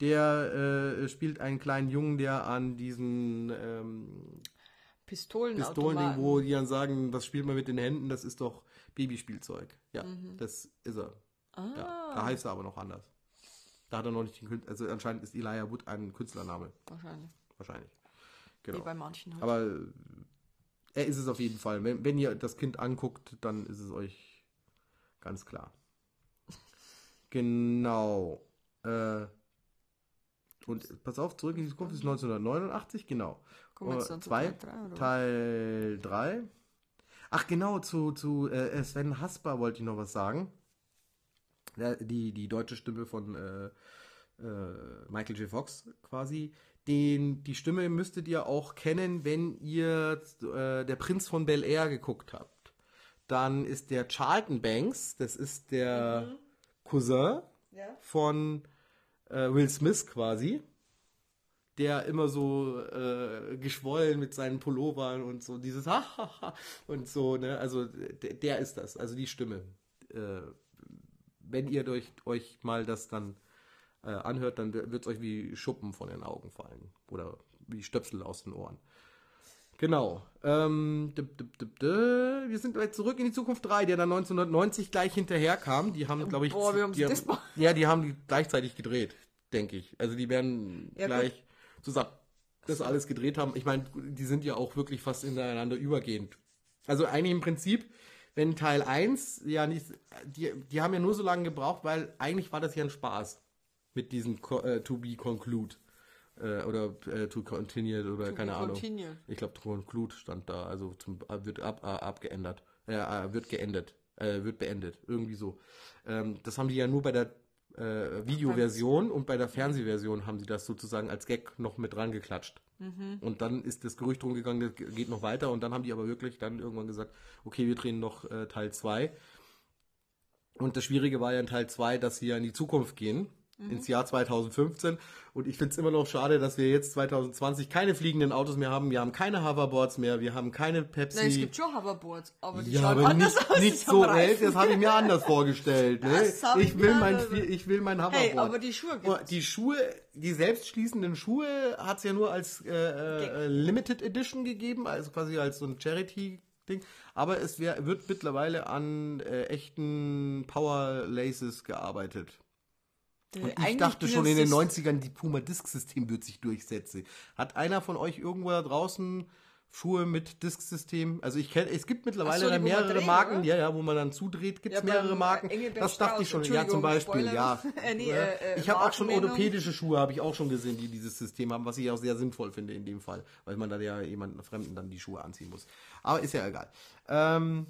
Der äh, spielt einen kleinen Jungen, der an diesen ähm, Pistolen. Pistolen, wo die dann sagen, was spielt man mit den Händen? Das ist doch Babyspielzeug. Ja, das ist er. Ah, Ja, da heißt er aber noch anders. Da hat er noch nicht den Künstler, also anscheinend ist Elijah Wood ein Künstlername, wahrscheinlich. wahrscheinlich. Wie Genau. bei manchen halt. Aber äh, er ist es auf jeden Fall. Wenn, wenn ihr das Kind anguckt, dann ist es euch ganz klar. Genau. Äh, und pass auf, zurück in die Zukunft ist 1989, genau. Kommen jetzt Äh, zu zwei, Teil drei, oder was? Teil 3. Ach genau, zu, zu äh, Sven Hasper wollte ich noch was sagen. Der, die, die deutsche Stimme von äh, äh, Michael J. Fox quasi. Den, die Stimme müsstet ihr auch kennen, wenn ihr äh, Der Prinz von Bel Air geguckt habt. Dann ist der Charlton Banks, das ist der Cousin Ja. von äh, Will Smith quasi, der immer so äh, geschwollen mit seinen Pullovern und so dieses Hahaha und so, ne? Also der, der ist das, also die Stimme. Äh, wenn ihr euch, euch mal das dann äh, anhört, dann wird es euch wie Schuppen von den Augen fallen oder wie Stöpsel aus den Ohren. Genau. Ähm, dip, dip, dip. Wir sind jetzt zurück in die Zukunft 3, der dann 1990 gleich hinterher kam. Die haben, glaube ich, Boah, haben die haben, ja, die haben die gleichzeitig gedreht, denke ich. Also die werden Ja, gleich zusammen das alles gedreht haben. Ich meine, die sind ja auch wirklich fast ineinander übergehend. Also eigentlich im Prinzip, wenn Teil 1 ja nicht, die, die haben ja nur so lange gebraucht, weil eigentlich war das ja ein Spaß mit diesem äh, To Be Conclude äh, oder äh, To Continue oder To keine Ahnung. continue. Ich glaube, Conclude stand da, also zum, äh, wird ab, äh, abgeändert, äh, äh, wird geendet, äh, wird beendet, irgendwie so. Ähm, das haben die ja nur bei der äh, Videoversion und bei der Fernsehversion haben sie das sozusagen als Gag noch mit dran geklatscht. Und dann ist das Gerücht rumgegangen, das geht noch weiter. Und dann haben die aber wirklich dann irgendwann gesagt, okay, wir drehen noch äh, Teil 2. Und das Schwierige war ja in Teil 2, dass sie ja in die Zukunft gehen, ins Jahr 2015. Und ich finde es immer noch schade, dass wir jetzt 2020 keine fliegenden Autos mehr haben. Wir haben keine Hoverboards mehr, wir haben keine Pepsi. Nein, es gibt schon Hoverboards, aber die ja, schauen aber anders nicht, aus. nicht so alt, das habe ich mir anders vorgestellt. Ne? Ich Ich will mein, ich will mein Hoverboard. Hey, aber die Schuhe gibt's. Die Schuhe, die selbstschließenden Schuhe hat es ja nur als äh, äh, Limited Edition gegeben, also quasi als so ein Charity-Ding. Aber es wär, wird mittlerweile an äh, echten Power Laces gearbeitet. Und ich dachte schon in den sie- 90ern, die Puma Disk System wird sich durchsetzen. Hat einer von euch irgendwo da draußen Schuhe mit Disk System? Also ich kenne, es gibt mittlerweile so, dann mehrere dreht, Marken, oder? ja, ja, wo man dann zudreht, gibt es Ja, mehrere Marken. äh, das dachte ich schon, ja, zum Beispiel, Spoiler. ja. Äh, nee, äh, äh, ich habe auch schon orthopädische Schuhe, habe ich auch schon gesehen, die dieses System haben, was ich auch sehr sinnvoll finde in dem Fall, weil man da ja jemanden Fremden dann die Schuhe anziehen muss. Aber ist ja egal. Ähm,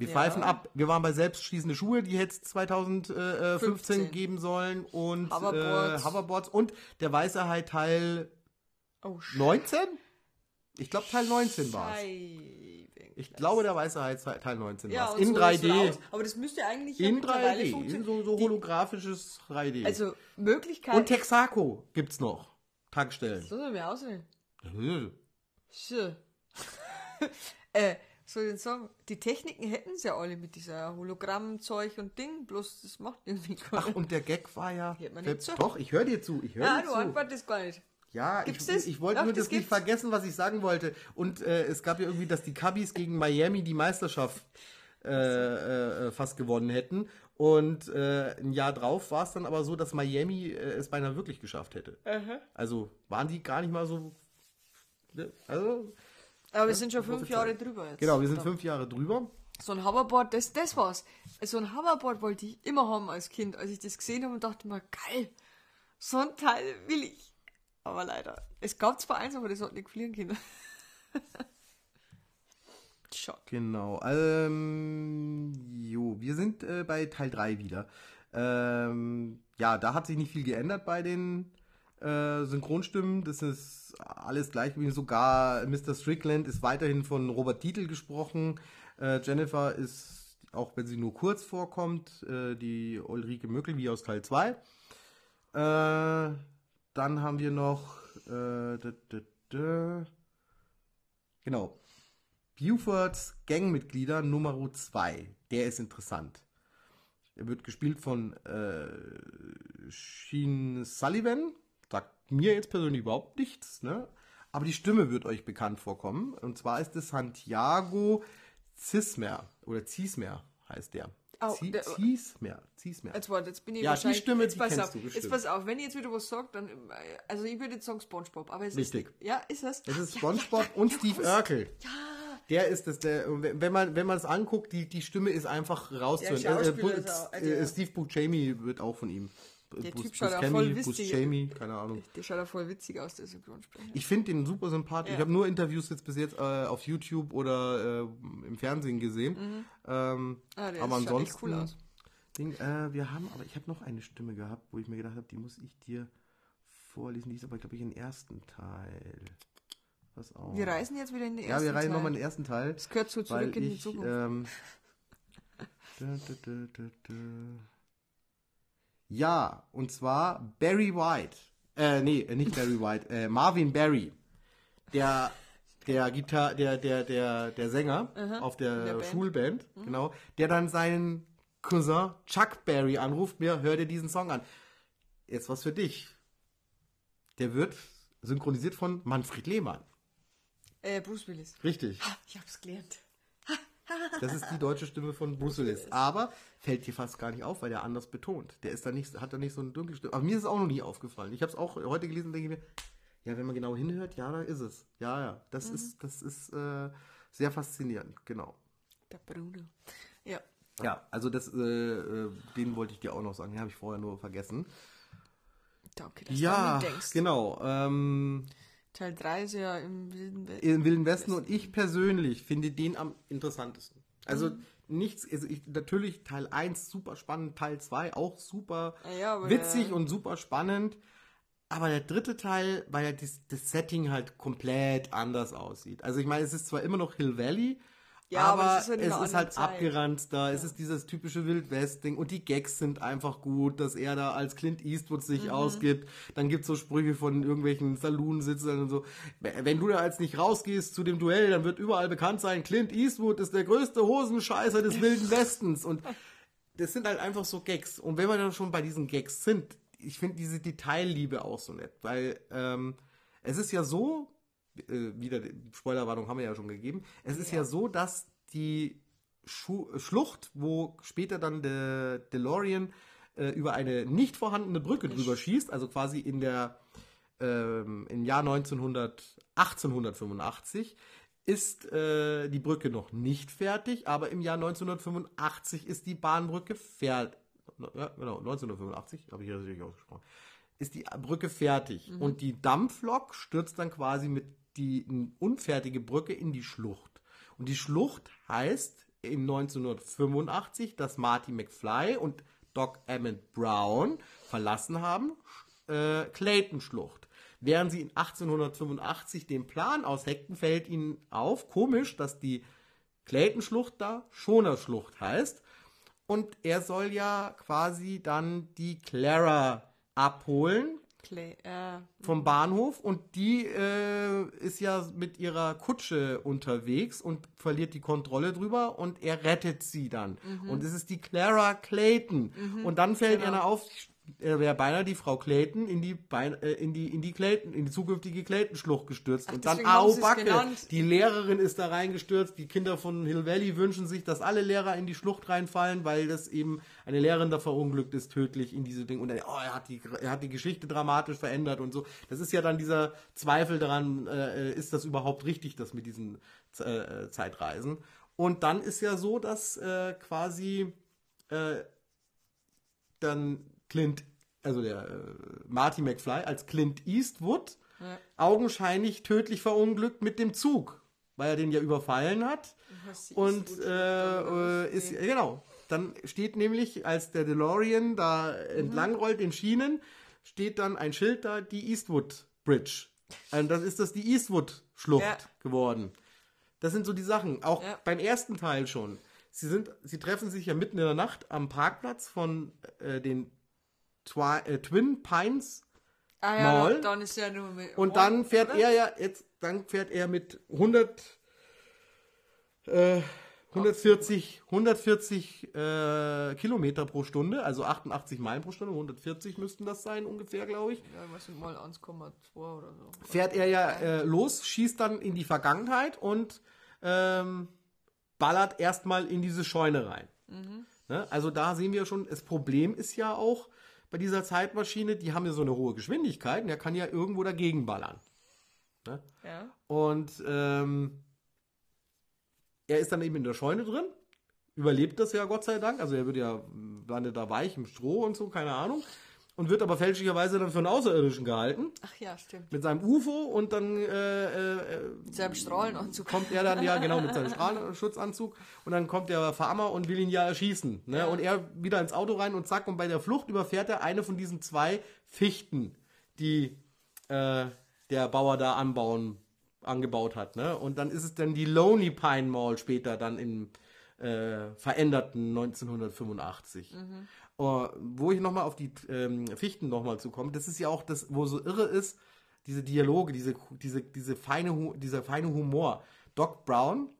wir Ja. pfeifen ab. Wir waren bei selbstschließende Schuhe, die hätte es 2015 15. geben sollen und Hoverboards. Äh, Hoverboards und der Weiße Hai Teil Oh, Sch- 19? Ich glaube Teil 19 war es. Ich glaube der Weiße Hai Teil 19 ja, war und In so sieht's 3D. aus. Aber das müsste eigentlich ja In mittlerweile 3D. funktionieren. So, so holographisches 3D. Also Möglichkeit. und Texaco gibt's noch. Tankstellen. so soll mir aussehen. Äh, soll ich denn sagen, die Techniken hätten sie ja alle mit dieser Hologrammzeug und Ding, bloß das macht irgendwie keiner. Ach, und der Gag war ja. Hört man nicht zu. Doch, ich höre dir zu. Ich höre Ja, dir du zu. antwortest gar nicht. Ja, Gibt's ich, das? ich wollte nur das das nicht vergessen, was ich sagen wollte. Und äh, es gab ja irgendwie, dass die Cubbies gegen Miami die Meisterschaft äh, äh, fast gewonnen hätten. Und äh, ein Jahr drauf war es dann aber so, dass Miami äh, es beinahe wirklich geschafft hätte. Also waren die gar nicht mal so. ne? Also, Aber wir sind schon fünf. Jahre drüber jetzt. genau, wir sind fünf Jahre drüber. So ein Hoverboard, das, das war's. So ein Hoverboard wollte ich immer haben als Kind, als ich das gesehen habe und dachte mir, geil, so ein Teil will ich. Aber leider, es gab zwar eins, aber das hat nicht fliegen können. Schock. Genau. Ähm, jo, wir sind äh, bei Teil 3 wieder. Ähm, ja, da hat sich nicht viel geändert bei den äh, Synchronstimmen. Das ist alles gleich wie sogar Mr. Strickland ist weiterhin von Robert Dietl gesprochen. Äh, Jennifer ist, auch wenn sie nur kurz vorkommt, äh, die Ulrike Möckel wie aus Teil 2. Äh, dann haben wir noch äh, d- d- d- genau Bufords Gangmitglieder Nummer 2. Der ist interessant. Er wird gespielt von äh, Sheen Sullivan. Sagt mir jetzt persönlich überhaupt nichts, ne? Aber die Stimme wird euch bekannt vorkommen. Und zwar ist es Santiago Cismer oder Cismer heißt der. Oh, Cismer, Cismer. Jetzt warte, jetzt bin ich Ja, die wahrscheinlich... Stimme, jetzt die pass kennst auf. Jetzt pass auf, wenn ich jetzt wieder was sag, dann... äh, Also ich würde jetzt sagen Spongebob, aber es Richtig. ist... Ja, ist das? Es ist SpongeBob ja, und ja, Steve ja, Urkel. Ja, Der ist es, der, wenn man, wenn man es anguckt, die, die Stimme ist einfach rauszuhören. Ja, ist auch- äh, also. Steve Buscemi wird auch von ihm. Der Bus- Typ schaut auch Buscemi, voll witzig. Buscemi, keine Ahnung. der schaut auch voll witzig aus, der Synchronsprecher. Ich finde den super sympathisch. Ja. Ich habe nur Interviews jetzt bis jetzt äh, auf YouTube oder äh, im Fernsehen gesehen. Ähm, Ah, der aber schaut echt ansonsten, cool aus. Ding, äh, wir haben, aber ich habe noch eine Stimme gehabt, wo ich mir gedacht habe, die muss ich dir vorlesen. Die ist aber, glaube ich, im ersten Teil. Pass auf. Wir reisen jetzt wieder in den Ja, ersten wir reisen Teil. nochmal in den ersten Teil. Das gehört so zurück in die ich, Zukunft. ähm, da, da, da. Ja, und zwar Barry White. Äh, nee, äh, nicht Barry White, äh, Marvin Barry. Der, der Gitar, der, der, der, der Sänger auf der, der Band. Mhm. Schulband, genau, der dann seinen Cousin Chuck Berry anruft, mir, hör dir diesen Song an. Jetzt was für dich. Der wird synchronisiert von Manfred Lehmann. äh, Bruce Willis. Richtig. Ha, ich hab's gelernt. Das ist die deutsche Stimme von Bruce Willis. Aber fällt dir fast gar nicht auf, weil der anders betont. Der ist da nicht, hat da nicht so eine dunkle Stimme. Aber mir ist es auch noch nie aufgefallen. Ich habe es auch heute gelesen, denke ich mir, ja, wenn man genau hinhört, ja, da ist es. Ja, ja, das ist, das ist äh, sehr faszinierend, genau. Der Bruno. Ja. Ja, also das, äh, äh, den wollte ich dir auch noch sagen. Den habe ich vorher nur vergessen. Danke, dass du Ja, mich denkst. genau. Ähm, Teil 3 ist ja im Wilden Westen. im Wilden Westen und ich persönlich finde den am interessantesten. Also Mhm. nichts, also ich, natürlich Teil 1 super spannend, Teil 2 auch super Ja, witzig der- und super spannend. Aber der dritte Teil, weil ja das, das Setting halt komplett anders aussieht. Also ich meine, es ist zwar immer noch Hill Valley, Ja, aber, aber es es ist halt ist, halt anderen Zeit. abgeranzter, es ist dieses typische Wildwest-Ding und die Gags sind einfach gut, dass er da als Clint Eastwood sich Mhm. ausgibt. Dann gibt's so Sprüche von irgendwelchen Saloon-Sitzern und so. Wenn du da als nicht rausgehst zu dem Duell, dann wird überall bekannt sein, Clint Eastwood ist der größte Hosenscheißer des Wilden Westens und das sind halt einfach so Gags. Und wenn wir dann schon bei diesen Gags sind, ich finde diese Detailliebe auch so nett, weil ähm, es ist ja so, äh, wieder Spoilerwarnung haben wir ja schon gegeben, es ist ja, so, dass die Schu Schlucht, wo später dann der DeLorean äh, über eine nicht vorhandene Brücke drüber schießt, also quasi in der ähm, im Jahr 1900, 1885 ist äh, die Brücke noch nicht fertig, aber im Jahr 1985 ist die Bahnbrücke fertig. Ja, genau, 1985, habe ich hier richtig ausgesprochen. Ist die Brücke fertig und die Dampflok stürzt dann quasi mit die unfertige Brücke in die Schlucht. Und die Schlucht heißt in 1985, dass Marty McFly und Doc Emmett Brown verlassen haben, äh, Clayton-Schlucht. Während sie in 1885 den Plan ausheckten, fällt ihnen auf, komisch, dass die Clayton-Schlucht da Schoner-Schlucht heißt. Und er soll ja quasi dann die Clara abholen Clay, äh, vom Bahnhof und die äh, ist ja mit ihrer Kutsche unterwegs und verliert die Kontrolle drüber und er rettet sie dann. Und es ist die Clara Clayton. Und dann fällt Genau. ihr auf, er wäre beinahe die Frau Clayton in die, Bein, äh, in die, in die Clayton, in die zukünftige Clayton-Schlucht gestürzt. Ach, und dann, au Backe, genannt. die Lehrerin ist da reingestürzt. Die Kinder von Hill Valley wünschen sich, dass alle Lehrer in die Schlucht reinfallen, weil das eben eine Lehrerin da verunglückt ist, tödlich in diese Dinge. Und er, oh, er hat die, er hat die Geschichte dramatisch verändert und so. Das ist ja dann dieser Zweifel daran, äh, ist das überhaupt richtig, das mit diesen äh, Zeitreisen. Und dann ist ja so, dass äh, quasi äh, dann Clint, also der äh, Marty McFly als Clint Eastwood Ja. augenscheinlich tödlich verunglückt mit dem Zug, weil er den ja überfallen hat. Und äh, äh, ist, genau, dann steht nämlich, als der DeLorean da entlang rollt in Schienen, steht dann ein Schild da, die Eastwood Bridge. Und das ist das die Eastwood Schlucht Ja. geworden. Das sind so die Sachen. Auch Ja. beim ersten Teil schon. Sie sind, sie treffen sich ja mitten in der Nacht am Parkplatz von äh, den Twi äh, Twin Pines ah, ja, Mall. dann ist ja nur mit und dann fährt oder? er ja jetzt, dann fährt er mit 100 äh, 140, 140 äh, Kilometer pro Stunde, also 88 Meilen pro Stunde, 140 müssten das sein ungefähr, glaube ich. Ja, ich weiß nicht, mal 1,2 oder so. Fährt er ja äh, los, schießt dann in die Vergangenheit und ähm, ballert erstmal in diese Scheune rein. Ne? Also da sehen wir schon, das Problem ist ja auch bei dieser Zeitmaschine, die haben ja so eine hohe Geschwindigkeit und der kann ja irgendwo dagegen ballern. Ne? Ja. Und ähm, er ist dann eben in der Scheune drin, überlebt das ja Gott sei Dank, also er wird ja, landet da weich im Stroh und so, keine Ahnung, und wird aber fälschlicherweise dann für einen Außerirdischen gehalten Ach ja, stimmt. mit seinem UFO und dann äh, äh, Mit seinem Strahlenanzug. kommt er dann ja genau mit seinem Strahlenschutzanzug und dann kommt der Farmer und will ihn ja erschießen. Ne? Ja. Und er wieder ins Auto rein und zack, und bei der Flucht überfährt er eine von diesen zwei Fichten, die äh, der Bauer da anbauen, angebaut hat. Ne? Und dann ist es dann die Lonely Pine Mall später dann im äh, veränderten 1985. Oh, wo ich nochmal auf die ähm, Fichten nochmal zukomme, das ist ja auch das, wo so irre ist, diese Dialoge, diese, diese, diese feine, dieser feine Humor. Doc Brown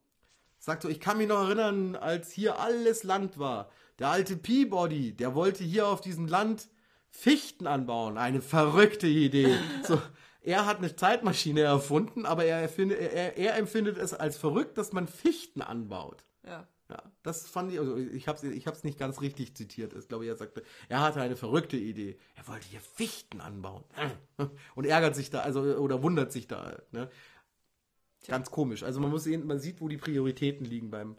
sagt so, ich kann mich noch erinnern, als hier alles Land war. Der alte Peabody, der wollte hier auf diesem Land Fichten anbauen. Eine verrückte Idee. So, er hat eine Zeitmaschine erfunden, aber er, erfinde, er, er empfindet es als verrückt, dass man Fichten anbaut. Ja. Ja, das fand ich, also ich habe es ich hab's nicht ganz richtig zitiert. Ich glaube, er sagte, er hatte eine verrückte Idee. Er wollte hier Fichten anbauen. Und ärgert sich da, also oder wundert sich da. Ne? Ganz komisch. Also man muss sehen, man sieht, wo die Prioritäten liegen beim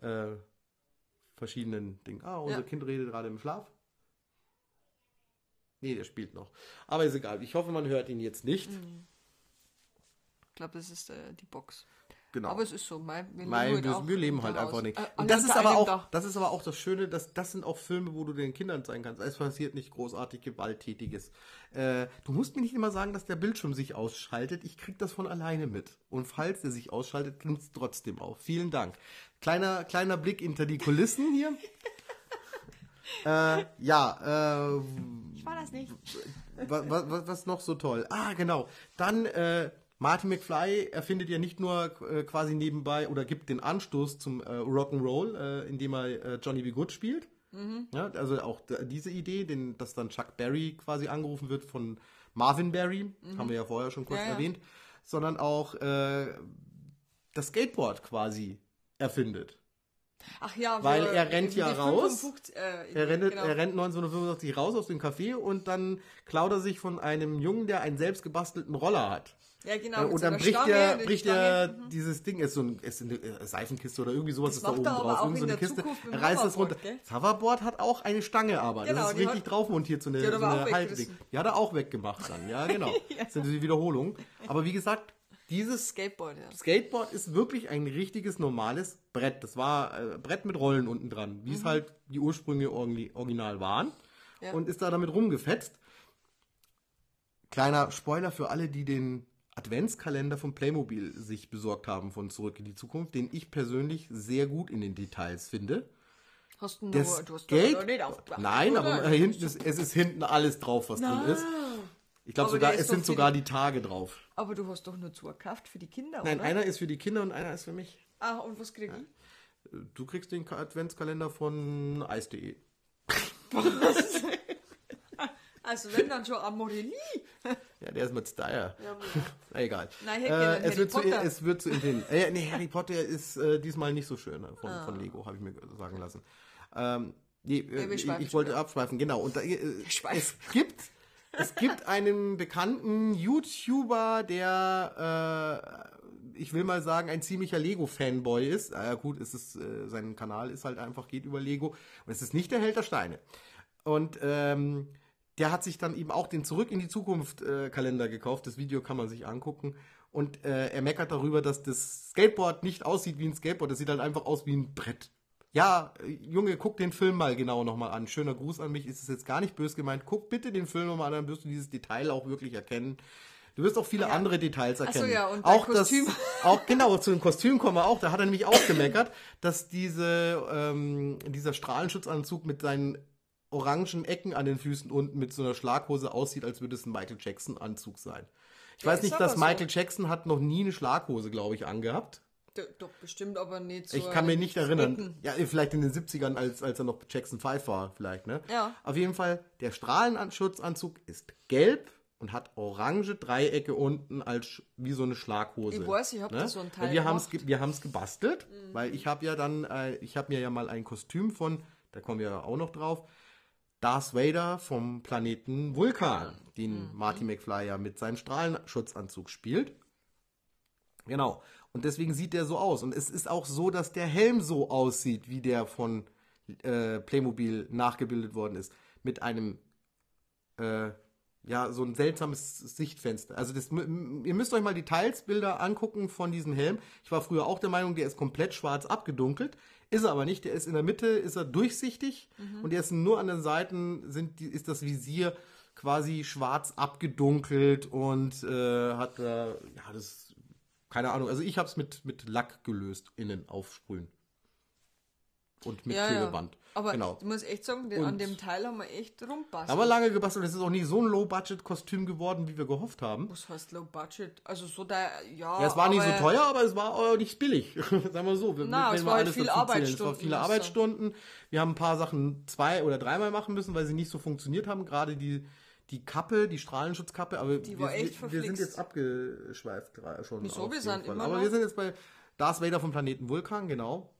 äh, verschiedenen Dingen. Ah, unser Ja. Kind redet gerade im Schlaf. Nee, der spielt noch. Aber ist egal. Ich hoffe, man hört ihn jetzt nicht. Ich glaube, das ist äh, die Box. Genau. Aber es ist so. Mein, wir Nein, halt wir, auch wir leben halt einfach nicht. Äh, Und das ist aber auch, Dach. das ist aber auch das Schöne, dass das sind auch Filme, wo du den Kindern zeigen kannst. Es passiert nicht großartig gewalttätiges. Äh, du musst mir nicht immer sagen, dass der Bildschirm sich ausschaltet. Ich krieg das von alleine mit. Und falls der sich ausschaltet, nimmt es trotzdem auf. Vielen Dank. Kleiner kleiner Blick hinter die Kulissen hier. äh, ja, äh, Ich war das nicht. was, was, was noch so toll? Ah, genau. Dann äh, Martin McFly erfindet ja nicht nur äh, quasi nebenbei oder gibt den Anstoß zum äh, Rock'n'Roll, äh, indem er äh, Johnny B. Good spielt. Ja, also auch diese Idee, den, dass dann Chuck Berry quasi angerufen wird von Marvin Berry, haben wir ja vorher schon kurz Ja, ja. erwähnt, sondern auch äh, das Skateboard quasi erfindet. Ach ja, Weil er rennt die ja raus. 55, äh, Er rennt, genau. er rennt 1985 raus aus dem Café und dann klaut er sich von einem Jungen, der einen selbst gebastelten Roller hat. Ja, genau. Äh, und dann bricht Stange, er, die bricht er mhm. dieses Ding, ist so ein, ist eine äh, Seifenkiste oder irgendwie sowas ist da oben drauf. Irgend so in eine Kiste. Er reißt das runter. Gell? Das Hoverboard hat auch eine Stange aber. Genau, das ist richtig hat- drauf montiert, so eine, so eine weggerissen. Die hat er auch weggemacht dann, ja genau. Das sind die Wiederholungen. Aber wie gesagt, dieses Skateboard, ja. Skateboard ist wirklich ein richtiges normales Brett. Das war äh, Brett mit Rollen unten dran, wie es halt die Ursprünge original waren. Mhm. Ja. Und ist da damit rumgefetzt. Kleiner Spoiler für alle, die den Adventskalender von Playmobil sich besorgt haben von Zurück in die Zukunft, den ich persönlich sehr gut in den Details finde. Hast du, Das nur, du hast Geld, doch nicht aufgebracht, nein, oder? aber hinten ist, es ist hinten alles drauf, was drin ist. Ich glaube sogar, es sind sogar die Tage drauf. Aber du hast doch nur zugekauft für die Kinder, Nein, oder? einer ist für die Kinder und einer ist für mich. Ah, und was krieg ich? Du kriegst den Adventskalender von Eis.de. Also wenn dann schon Amorelie. Ja, der ist mit Steyr. Ja, Na, egal. Ich hätte äh, es, Harry wird zu, Potter. es wird zu intensiv. Äh, nee, Harry Potter ist äh, diesmal nicht so schön äh, von, Ah. von Lego, habe ich mir sagen lassen. Ähm, nee, äh, ich, ich wollte abschweifen, genau. Und da, äh, es gibt, es gibt einen bekannten YouTuber, der, äh, ich will mal sagen, ein ziemlicher Lego-Fanboy ist. Ah, ja, gut, es ist, äh, sein Kanal ist halt einfach, geht über Lego. Und es ist nicht der Held der Steine. Und ähm, der hat sich dann eben auch den Zurück in die Zukunft äh, Kalender gekauft. Das Video kann man sich angucken. Und äh, er meckert darüber, dass das Skateboard nicht aussieht wie ein Skateboard. Das sieht halt einfach aus wie ein Brett. Ja, äh, Junge, guck den Film mal genau nochmal an. Schöner Gruß an mich. Ist es jetzt gar nicht böse gemeint. Guck bitte den Film nochmal an, dann wirst du dieses Detail auch wirklich erkennen. Du wirst auch viele Ja. andere Details so, erkennen. ja, und auch Kostüm. Das, auch genau zu dem Kostüm kommen wir auch. Da hat er nämlich auch gemeckert, dass diese ähm, dieser Strahlenschutzanzug mit seinen orangen Ecken an den Füßen unten mit so einer Schlaghose aussieht, als würde es ein Michael Jackson Anzug sein. Ich Ja, weiß nicht, dass so. Michael Jackson hat noch nie eine Schlaghose, glaube ich, angehabt. Doch, bestimmt, aber nicht so. Ich kann mich nicht erinnern. Dritten. Ja, vielleicht in den 70ern, als, als er noch Jackson 5 war, vielleicht, ne? Ja. Auf jeden Fall, der Strahlenschutzanzug ist gelb und hat orange Dreiecke unten als wie so eine Schlaghose. Ich weiß, ich hab da so ein Teil Wir haben es wir haben's gebastelt, weil ich habe ja dann, äh, ich habe mir ja mal ein Kostüm von, da kommen wir ja auch noch drauf, Darth Vader vom Planeten Vulkan, den Marty McFly ja mit seinem Strahlenschutzanzug spielt. Genau. Und deswegen sieht der so aus. Und es ist auch so, dass der Helm so aussieht, wie der von äh, Playmobil nachgebildet worden ist. Mit einem, äh, ja, so ein seltsames Sichtfenster. Also das, ihr müsst euch mal Detailsbilder angucken von diesem Helm. Ich war früher auch der Meinung, der ist komplett schwarz abgedunkelt. Ist er aber nicht. Der ist in der Mitte, ist er durchsichtig. Und der ist nur an den Seiten, sind ist das Visier quasi schwarz abgedunkelt und äh, hat da, ja, das keine Ahnung, also ich habe es mit, mit Lack gelöst, innen aufsprühen. Und mit Ja, Klebeband. ja. Aber genau. ich muss echt sagen, an dem Teil haben wir echt rumpasst. Aber lange gebastelt, es ist auch nicht so ein Low-Budget-Kostüm geworden, wie wir gehofft haben. Was heißt Low Budget? Also so da, ja. Ja, es war nicht so aber- teuer, aber es war auch nicht billig. Sagen wir so. Na, es war halt viel zählen. Es war Arbeitsstunden, viele Arbeitsstunden. Wir haben ein paar Sachen zwei oder dreimal machen müssen, weil sie nicht so funktioniert haben. Gerade die, die Kappe, die Strahlenschutzkappe. Aber Die wir, war echt wir, wir sind verflixt. jetzt abgeschweift schon. Wieso? Wir sind immer Aber noch- wir sind jetzt bei Darth Vader vom Planeten Vulkan, genau.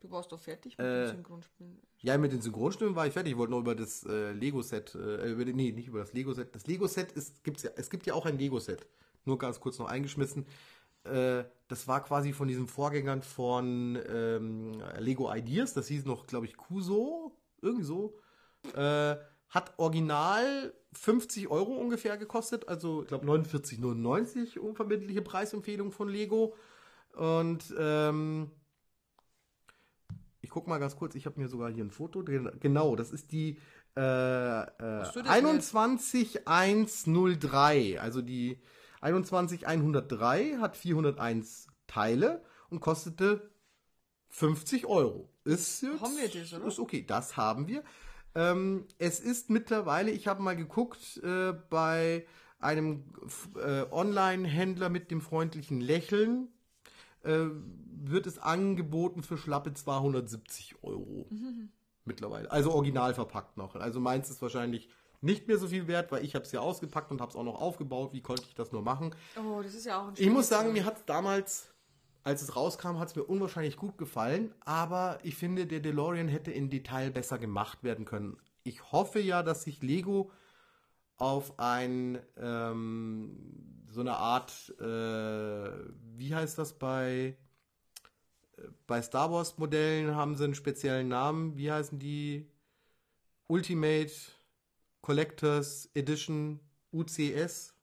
Du warst doch fertig mit Äh, dem Synchronspielen. Ja, mit den Synchronstimmen war ich fertig. Ich wollte noch über das äh, Lego-Set, äh, über den, nee, nicht über das Lego-Set. Das Lego-Set ist, gibt's ja, es gibt ja auch ein Lego-Set. Nur ganz kurz noch eingeschmissen. Äh, das war quasi von diesen Vorgängern von ähm, Lego Ideas. Das hieß noch, glaube ich, Kuso. Irgendwie so. Äh, hat original 50 Euro ungefähr gekostet. Also, ich glaube, 49,99 unverbindliche Preisempfehlung von Lego. Und, ähm, ich guck mal ganz kurz, ich habe mir sogar hier ein Foto. drin. Genau, das ist die äh, äh, du das 21103. Also die 21103 hat 401 Teile und kostete 50 Euro. Ist jetzt, Haben wir das, oder? Ist okay, das haben wir. Ähm, es ist mittlerweile, ich habe mal geguckt, äh, bei einem äh, Online-Händler mit dem freundlichen Lächeln äh, wird es angeboten für schlappe 270 Euro. Mittlerweile. Also original verpackt noch. Also meins ist wahrscheinlich nicht mehr so viel wert, weil ich habe es ja ausgepackt und habe es auch noch aufgebaut. Wie konnte ich das nur machen? Oh, das ist ja auch ein Ich muss sagen, mir hat es damals, als es rauskam, hat es mir unwahrscheinlich gut gefallen. Aber ich finde, der DeLorean hätte in Detail besser gemacht werden können. Ich hoffe ja, dass sich Lego auf ein ähm, so eine Art, äh, wie heißt das bei äh, bei Star Wars Modellen haben sie einen speziellen Namen. Wie heißen die? Ultimate Collectors Edition UCS.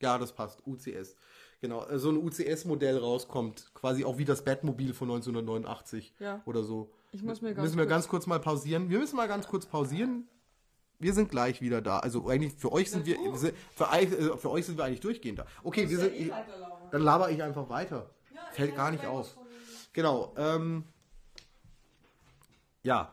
Ja, das passt. UCS. Genau, äh, so ein UCS-Modell rauskommt. Quasi auch wie das Batmobil von 1989 Ja. oder so. Ich muss mir ganz müssen wir kurz- ganz kurz mal pausieren. Wir müssen mal ganz kurz pausieren. Wir sind gleich wieder da. Also eigentlich für euch sind wir, wir sind- für, euch- äh, für euch sind wir eigentlich durchgehend da. Okay, wir sind, dann laber ich einfach weiter. Fällt gar nicht auf. Genau. Ähm, ja.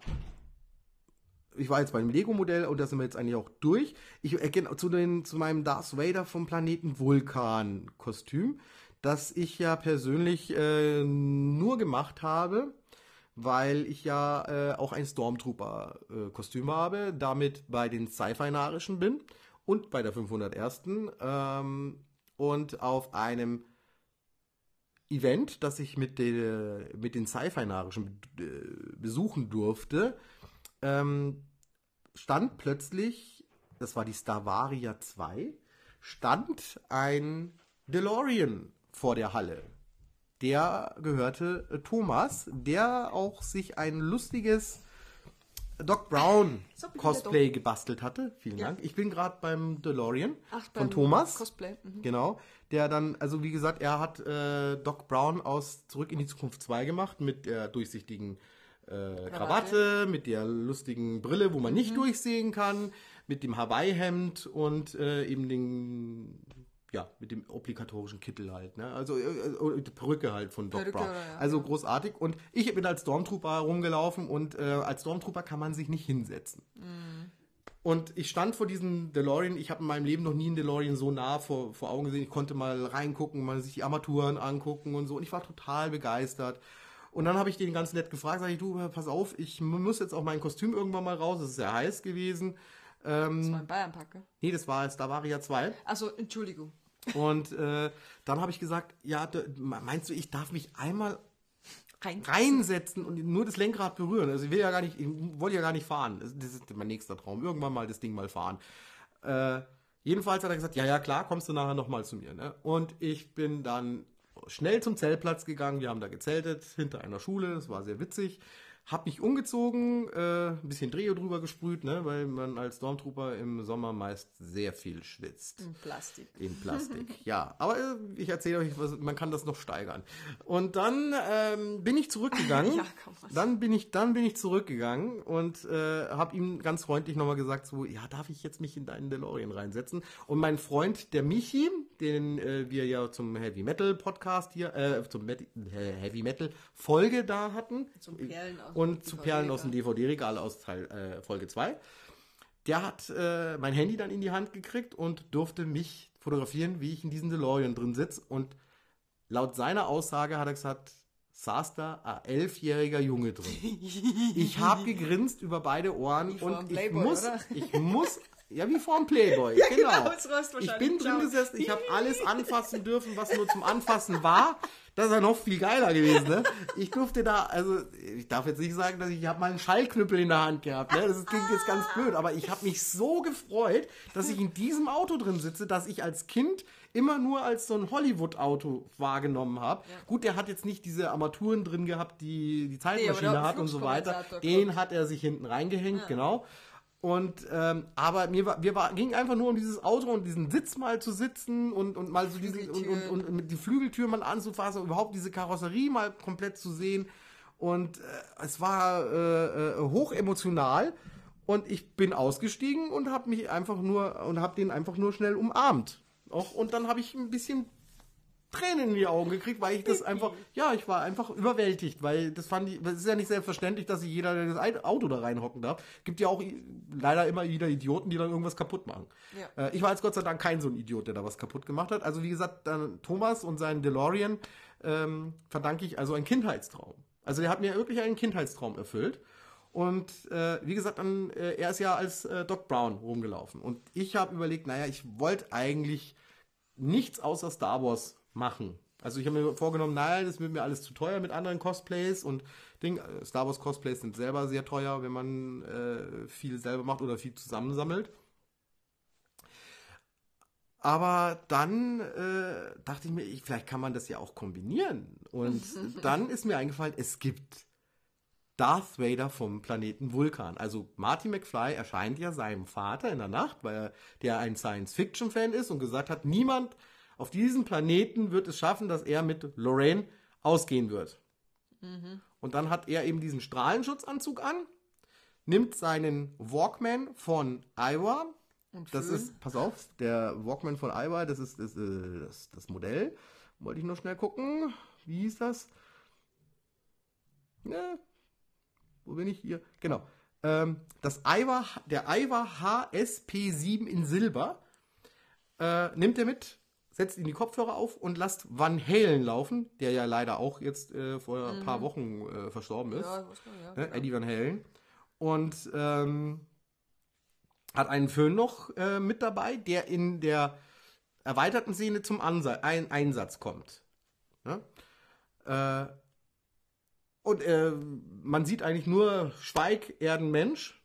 Ich war jetzt beim Lego-Modell und da sind wir jetzt eigentlich auch durch. Ich erkenne zu, den, zu meinem Darth Vader vom Planeten Vulkan-Kostüm, das ich ja persönlich äh, nur gemacht habe, weil ich ja äh, auch ein Stormtrooper-Kostüm habe, damit bei den Sci-Fi-Narischen bin und bei der 501. Ähm, und auf einem Event, das ich mit, der, mit den Sci-Fi-Narischen äh, besuchen durfte, ähm, stand plötzlich, das war die Stavaria 2, stand ein DeLorean vor der Halle. Der gehörte äh, Thomas, der auch sich ein lustiges Doc Brown So, Cosplay gebastelt hatte. Vielen Ja. Dank. Ich bin gerade beim DeLorean Ach, von beim Thomas. Cosplay. Mhm. Genau. Der dann, also wie gesagt, er hat äh, Doc Brown aus Zurück in die Zukunft 2 gemacht mit der durchsichtigen äh, Krawatte, mit der lustigen Brille, wo man nicht durchsehen kann, mit dem Hawaii-Hemd und äh, eben den, ja, mit dem obligatorischen Kittel halt, ne? Also äh, äh, die Perücke halt von Doc Perücke, Brown. ja. Also großartig. Und ich bin als Stormtrooper rumgelaufen und äh, als Stormtrooper kann man sich nicht hinsetzen. Und ich stand vor diesem DeLorean. Ich habe in meinem Leben noch nie einen DeLorean so nah vor, vor Augen gesehen. Ich konnte mal reingucken, mal sich die Armaturen angucken und so. Und ich war total begeistert. Und dann habe ich den ganz nett gefragt, sage ich, du, pass auf, ich muss jetzt auch mein Kostüm irgendwann mal raus. Es ist sehr heiß gewesen. Ähm, Das war ein Bayernpack, gell? nee, das war jetzt, da war ich ja zwei. Also, Entschuldigung. Und äh, dann habe ich gesagt, ja, meinst du, ich darf mich einmal Rein. reinsetzen und nur das Lenkrad berühren. Also ich will ja gar nicht, ich wollte ja gar nicht fahren. Das das ist mein nächster Traum. Irgendwann mal das Ding mal fahren. Äh, jedenfalls hat er gesagt, ja, ja, klar, kommst du nachher nochmal zu mir. Ne? Und ich bin dann schnell zum Zeltplatz gegangen. Wir haben da gezeltet hinter einer Schule. Das war sehr witzig. Hab mich umgezogen, äh, ein bisschen Dreo drüber gesprüht, ne, weil man als Stormtrooper im Sommer meist sehr viel schwitzt. In Plastik. In Plastik, ja. Aber äh, ich erzähle euch, was, man kann das noch steigern. Und dann ähm, bin ich zurückgegangen. Ja, komm, was. dann bin ich, dann bin ich zurückgegangen und äh, habe ihm ganz freundlich nochmal gesagt, so, ja, darf ich jetzt mich in deinen DeLorean reinsetzen? Und mein Freund, der Michi, den äh, wir ja zum Heavy Metal Podcast hier, äh, zum Met Heavy Metal Folge da hatten. Zum Perlen aus dem und zu Perlen aus dem DVD-Regal aus Teil, äh, Folge 2. Der hat äh, mein Handy dann in die Hand gekriegt und durfte mich fotografieren, wie ich in diesem DeLorean drin sitze. Und laut seiner Aussage hat er gesagt, saß da ein elfjähriger Junge drin. Ich habe gegrinst über beide Ohren einem und ich Playboy, muss, oder? ich muss, ja wie vor einem Playboy, genau, genau. du Ich bin drin gesessen, ich habe alles anfassen dürfen, was nur zum Anfassen war. Das ist ja noch viel geiler gewesen, ne? Ich durfte da, also ich darf jetzt nicht sagen, dass ich, ich habe mal einen Schallknüppel in der Hand gehabt, ne? Das klingt jetzt ganz blöd, aber ich habe mich so gefreut, dass ich in diesem Auto drin sitze, dass ich als Kind immer nur als so ein Hollywood-Auto wahrgenommen habe. Gut, der hat jetzt nicht diese Armaturen drin gehabt, die die Zeitmaschine der hat und so weiter. Den hat er sich hinten reingehängt, genau. Und ähm, aber mir war, wir war, ging einfach nur um dieses Auto und diesen Sitz mal zu sitzen und, und mal so diesen und, und, und mit die Flügeltür mal anzufassen, überhaupt diese Karosserie mal komplett zu sehen. Und äh, es war äh, äh, hoch emotional. Und ich bin ausgestiegen und habe mich einfach nur und habe den einfach nur schnell umarmt. Auch, und dann habe ich ein bisschen Tränen in die Augen gekriegt, weil ich das einfach, ja, ich war einfach überwältigt, weil das fand ich, das ist ja nicht selbstverständlich, dass sich jeder das Auto da reinhocken darf. Gibt ja auch leider immer wieder Idioten, die dann irgendwas kaputt machen. Ja. Äh, ich war jetzt Gott sei Dank kein so ein Idiot, der da was kaputt gemacht hat. Also wie gesagt, dann Thomas und seinen DeLorean ähm, verdanke ich also einen Kindheitstraum. Also der hat mir wirklich einen Kindheitstraum erfüllt. Und äh, wie gesagt, dann, äh, er ist ja als äh, Doc Brown rumgelaufen. Und ich habe überlegt, naja, ich wollte eigentlich nichts außer Star Wars machen. Also ich habe mir vorgenommen, nein, das wird mir alles zu teuer mit anderen Cosplays und Ding. äh, Star Wars Cosplays sind selber sehr teuer, wenn man äh, viel selber macht oder viel zusammensammelt. Aber dann äh, dachte ich mir, ich, vielleicht kann man das ja auch kombinieren. Und dann ist mir eingefallen, es gibt Darth Vader vom Planeten Vulkan. Also Marty McFly erscheint ja seinem Vater in der Nacht, weil er der ein Science-Fiction-Fan ist und gesagt hat, niemand auf diesem Planeten wird es schaffen, dass er mit Lorraine ausgehen wird. Und dann hat er eben diesen Strahlenschutzanzug an, nimmt seinen Walkman von Iowa. Und Das ist, pass auf, der Walkman von Iowa, das ist das, äh, das, das Modell. Wollte ich nur schnell gucken. Wie hieß das? Ne, wo bin ich hier? Genau. Ähm, das Iowa, der Iowa HSP7 in Silber äh, nimmt er mit, setzt ihn die Kopfhörer auf und lasst Van Halen laufen, der ja leider auch jetzt äh, vor ein paar Wochen äh, verstorben ist. Ja, nicht, ja, ne? genau. Eddie Van Halen. Und ähm, hat einen Föhn noch äh, mit dabei, der in der erweiterten Szene zum Ansa ein Einsatz kommt. Ne? Äh, und äh, man sieht eigentlich nur Schweig, Erden, Mensch.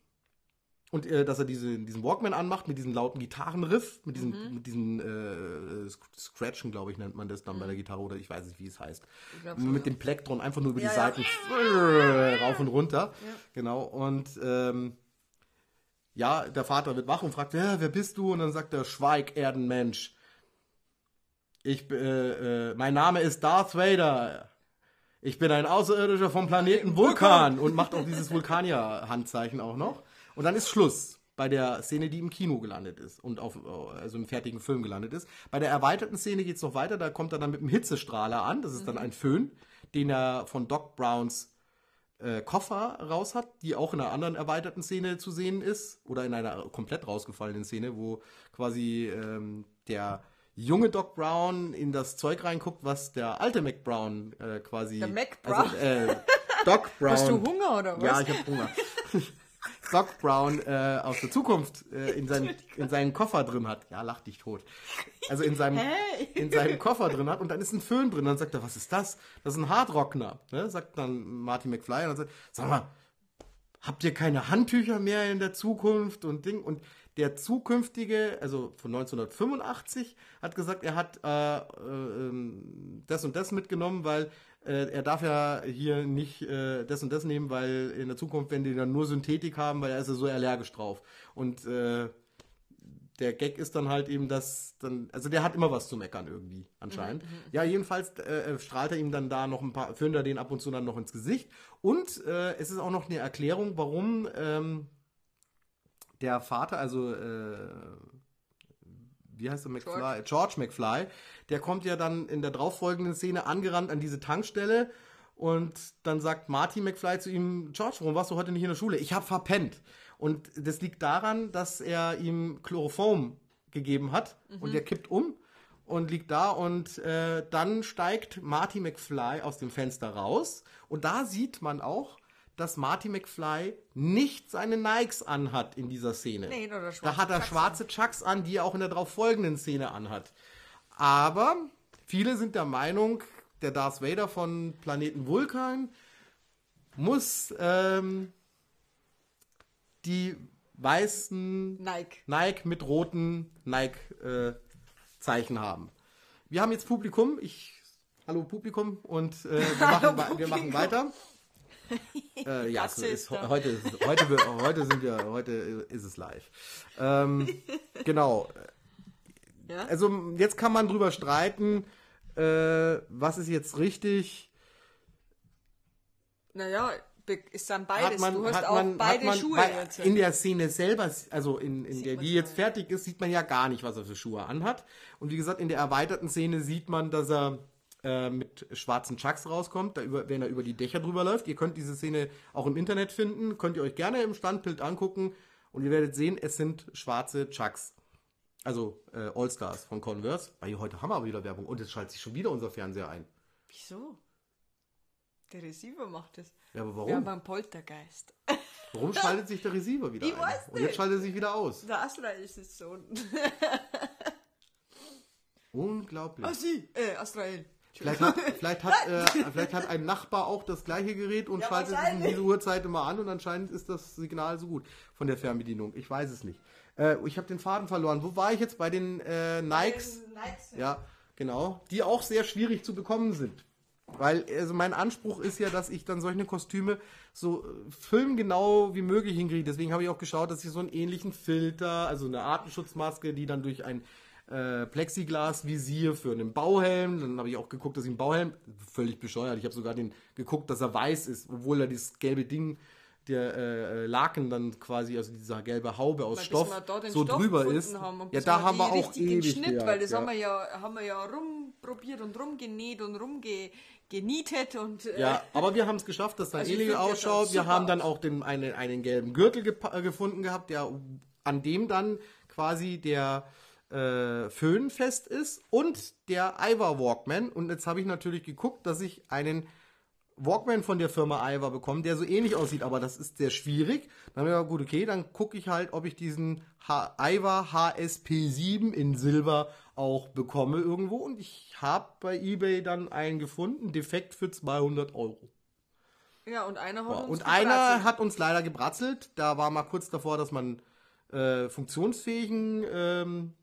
Und äh, dass er diese, diesen Walkman anmacht mit diesem lauten Gitarrenriff, mit diesem, Mhm. mit diesem äh, Sc- Scratchen, glaube ich, nennt man das dann bei der Gitarre oder ich weiß nicht, wie es heißt. Glaub so, mit ja. dem Plektron einfach nur über Ja, die ja. Seiten äh, rauf und runter. Ja. Genau. Und ähm, ja, der Vater wird wach und fragt, ja, wer bist du? Und dann sagt er, Schweig, Erdenmensch. Ich, äh, äh, mein Name ist Darth Vader. Ich bin ein Außerirdischer vom Planeten Vulkan und macht auch dieses Vulkanier-Handzeichen auch noch. Und dann ist Schluss bei der Szene, die im Kino gelandet ist und auf, also im fertigen Film gelandet ist. Bei der erweiterten Szene geht es noch weiter, da kommt er dann mit einem Hitzestrahler an, das ist dann ein Föhn, den er von Doc Browns äh, Koffer raus hat, die auch in einer anderen erweiterten Szene zu sehen ist oder in einer komplett rausgefallenen Szene, wo quasi ähm, der junge Doc Brown in das Zeug reinguckt, was der alte Mac Brown äh, quasi. Der Mac Also, Brown? äh, Doc Brown. Hast du Hunger oder was? Ja, ich habe Hunger. Doc Brown äh, aus der Zukunft äh, in, seinen, in seinen Koffer drin hat. Ja, lach dich tot. Also in seinem, Hey. in seinem Koffer drin hat und dann ist ein Föhn drin. Dann sagt er, was ist das? Das ist ein Hardrockner. Ne? Sagt dann Marty McFly und dann sagt, sag mal, habt ihr keine Handtücher mehr in der Zukunft und Ding? Und der zukünftige, also von 1985, hat gesagt, er hat äh, äh, ähm, das und das mitgenommen, weil äh, er darf ja hier nicht äh, das und das nehmen, weil in der Zukunft, wenn die dann nur Synthetik haben, weil er ist ja so allergisch drauf. Und äh, der Gag ist dann halt eben, dass dann, also der hat immer was zu meckern irgendwie, anscheinend. Ja, jedenfalls äh, strahlt er ihm dann da noch ein paar, führt er den ab und zu dann noch ins Gesicht. Und äh, es ist auch noch eine Erklärung, warum ähm, der Vater, also äh, wie heißt er, McFly? George. George. McFly, der kommt ja dann in der darauffolgenden Szene angerannt an diese Tankstelle und dann sagt Marty McFly zu ihm, George, warum warst du heute nicht in der Schule? Ich habe verpennt. Und das liegt daran, dass er ihm Chloroform gegeben hat und der kippt um und liegt da und äh, dann steigt Marty McFly aus dem Fenster raus und da sieht man auch, dass Marty McFly nicht seine Nikes anhat in dieser Szene. Nee, oder schwarze da hat er Chucks schwarze Chucks an, die er auch in der darauf folgenden Szene anhat. Aber viele sind der Meinung, der Darth Vader von Planeten Vulkan muss ähm, die weißen Nike. Nike mit roten Nike-Zeichen haben. Wir haben jetzt Publikum. Ich, hallo Publikum und äh, wir, machen, wei- wir machen weiter. Äh, ja, ist ist, heute, ist- heute, wir- heute sind wir, heute ist es live. Ähm, genau. Ja? Also jetzt kann man drüber streiten, äh, was ist jetzt richtig. Naja, be- es sind Hat beides. man, du hast auch man, beide man, Schuhe weil jetzt. in der Szene selber, also in, in der, die jetzt fertig ist, sieht man ja gar nicht, was er für Schuhe anhat. Und wie gesagt, in der erweiterten Szene sieht man, dass er äh, mit schwarzen Chucks rauskommt, da über, wenn er über die Dächer drüber läuft. Ihr könnt diese Szene auch im Internet finden, könnt ihr euch gerne im Standbild angucken und ihr werdet sehen, es sind schwarze Chucks. Also äh, All-Stars von Converse. Weil heute haben wir aber wieder Werbung und es schaltet sich schon wieder unser Fernseher ein. Wieso? Der Receiver macht es. Ja, aber Wir haben warum? einen Poltergeist. Warum schaltet sich der Receiver wieder Ich ein? weiß Und jetzt nicht. schaltet er sich wieder aus. Der Astra ist es so. Unglaublich. Ah, sie. Äh, Astrael. Vielleicht hat, vielleicht, hat, äh, vielleicht hat ein Nachbar auch das gleiche Gerät und Ja, schaltet es um wahrscheinlich. diese Uhrzeit immer an und anscheinend ist das Signal so gut von der Fernbedienung. Ich weiß es nicht. Äh, ich habe den Faden verloren. Wo war ich jetzt? Bei den äh, Nikes? Ja, genau. Die auch sehr schwierig zu bekommen sind. Weil, also mein Anspruch ist ja, dass ich dann solche Kostüme so äh, filmgenau wie möglich hinkriege. Deswegen habe ich auch geschaut, dass ich so einen ähnlichen Filter, also eine Artenschutzmaske, die dann durch ein äh, Plexiglas-Visier für einen Bauhelm, dann habe ich auch geguckt, dass ich einen Bauhelm, völlig bescheuert, ich habe sogar den geguckt, dass er weiß ist, obwohl er dieses gelbe Ding, der äh, Laken dann quasi, also dieser gelbe Haube aus Weil Stoff, so Stoff drüber ist. Haben ja, da haben wir auch ewig Schnitt, gehabt, weil das ja. haben wir ja, haben wir ja rumprobiert und rumgenäht und rumgenietet und äh, Ja, aber wir haben es geschafft, dass da Also das ausschaut. Wir haben dann auch den, eine, einen gelben Gürtel gefunden gehabt, der an dem dann quasi der äh, Föhn fest ist und der Ivar Walkman. Und jetzt habe ich natürlich geguckt, dass ich einen Walkman von der Firma Ivar bekomme, der so ähnlich aussieht, aber das ist sehr schwierig. Dann habe ich gesagt, gut, okay, dann gucke ich halt, ob ich diesen H Ivar HSP7 in Silber auch bekomme irgendwo. Und ich habe bei eBay dann einen gefunden, defekt für 200 Euro. ja, und einer hat uns Und gebratzelt. einer hat uns leider gebratzelt. Da war mal kurz davor, dass man äh, funktionsfähigen ähm,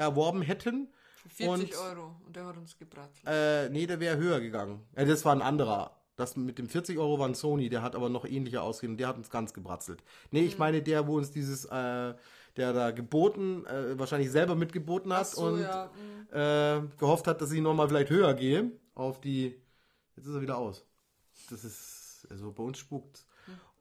erworben hätten. für 40 und- Euro und der hat uns gebratzelt. Äh, nee, der wäre höher gegangen. Äh, das war ein anderer. Das mit dem 40 Euro war ein Sony, der hat aber noch ähnlicher ausgesehen. Der hat uns ganz gebratzelt. Nee, Hm. ich meine der, wo uns dieses, äh, der da geboten, äh, wahrscheinlich selber mitgeboten hat so, und ja, äh, gehofft hat, dass ich nochmal vielleicht höher gehe auf die. Jetzt ist er wieder aus. Das ist, also bei uns spukt.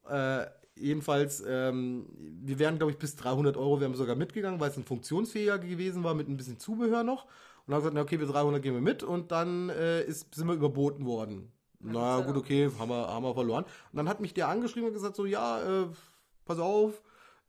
Äh, jedenfalls, ähm, wir wären, glaube ich, bis 300 Euro wir sogar mitgegangen, weil es ein funktionsfähiger gewesen war mit ein bisschen Zubehör noch. Und dann haben wir gesagt, na, okay, wir 300 gehen wir mit und dann äh, ist, sind wir überboten worden. Na gut, okay, haben wir, haben wir verloren. Und dann hat mich der angeschrieben und gesagt so, ja, äh, pass auf,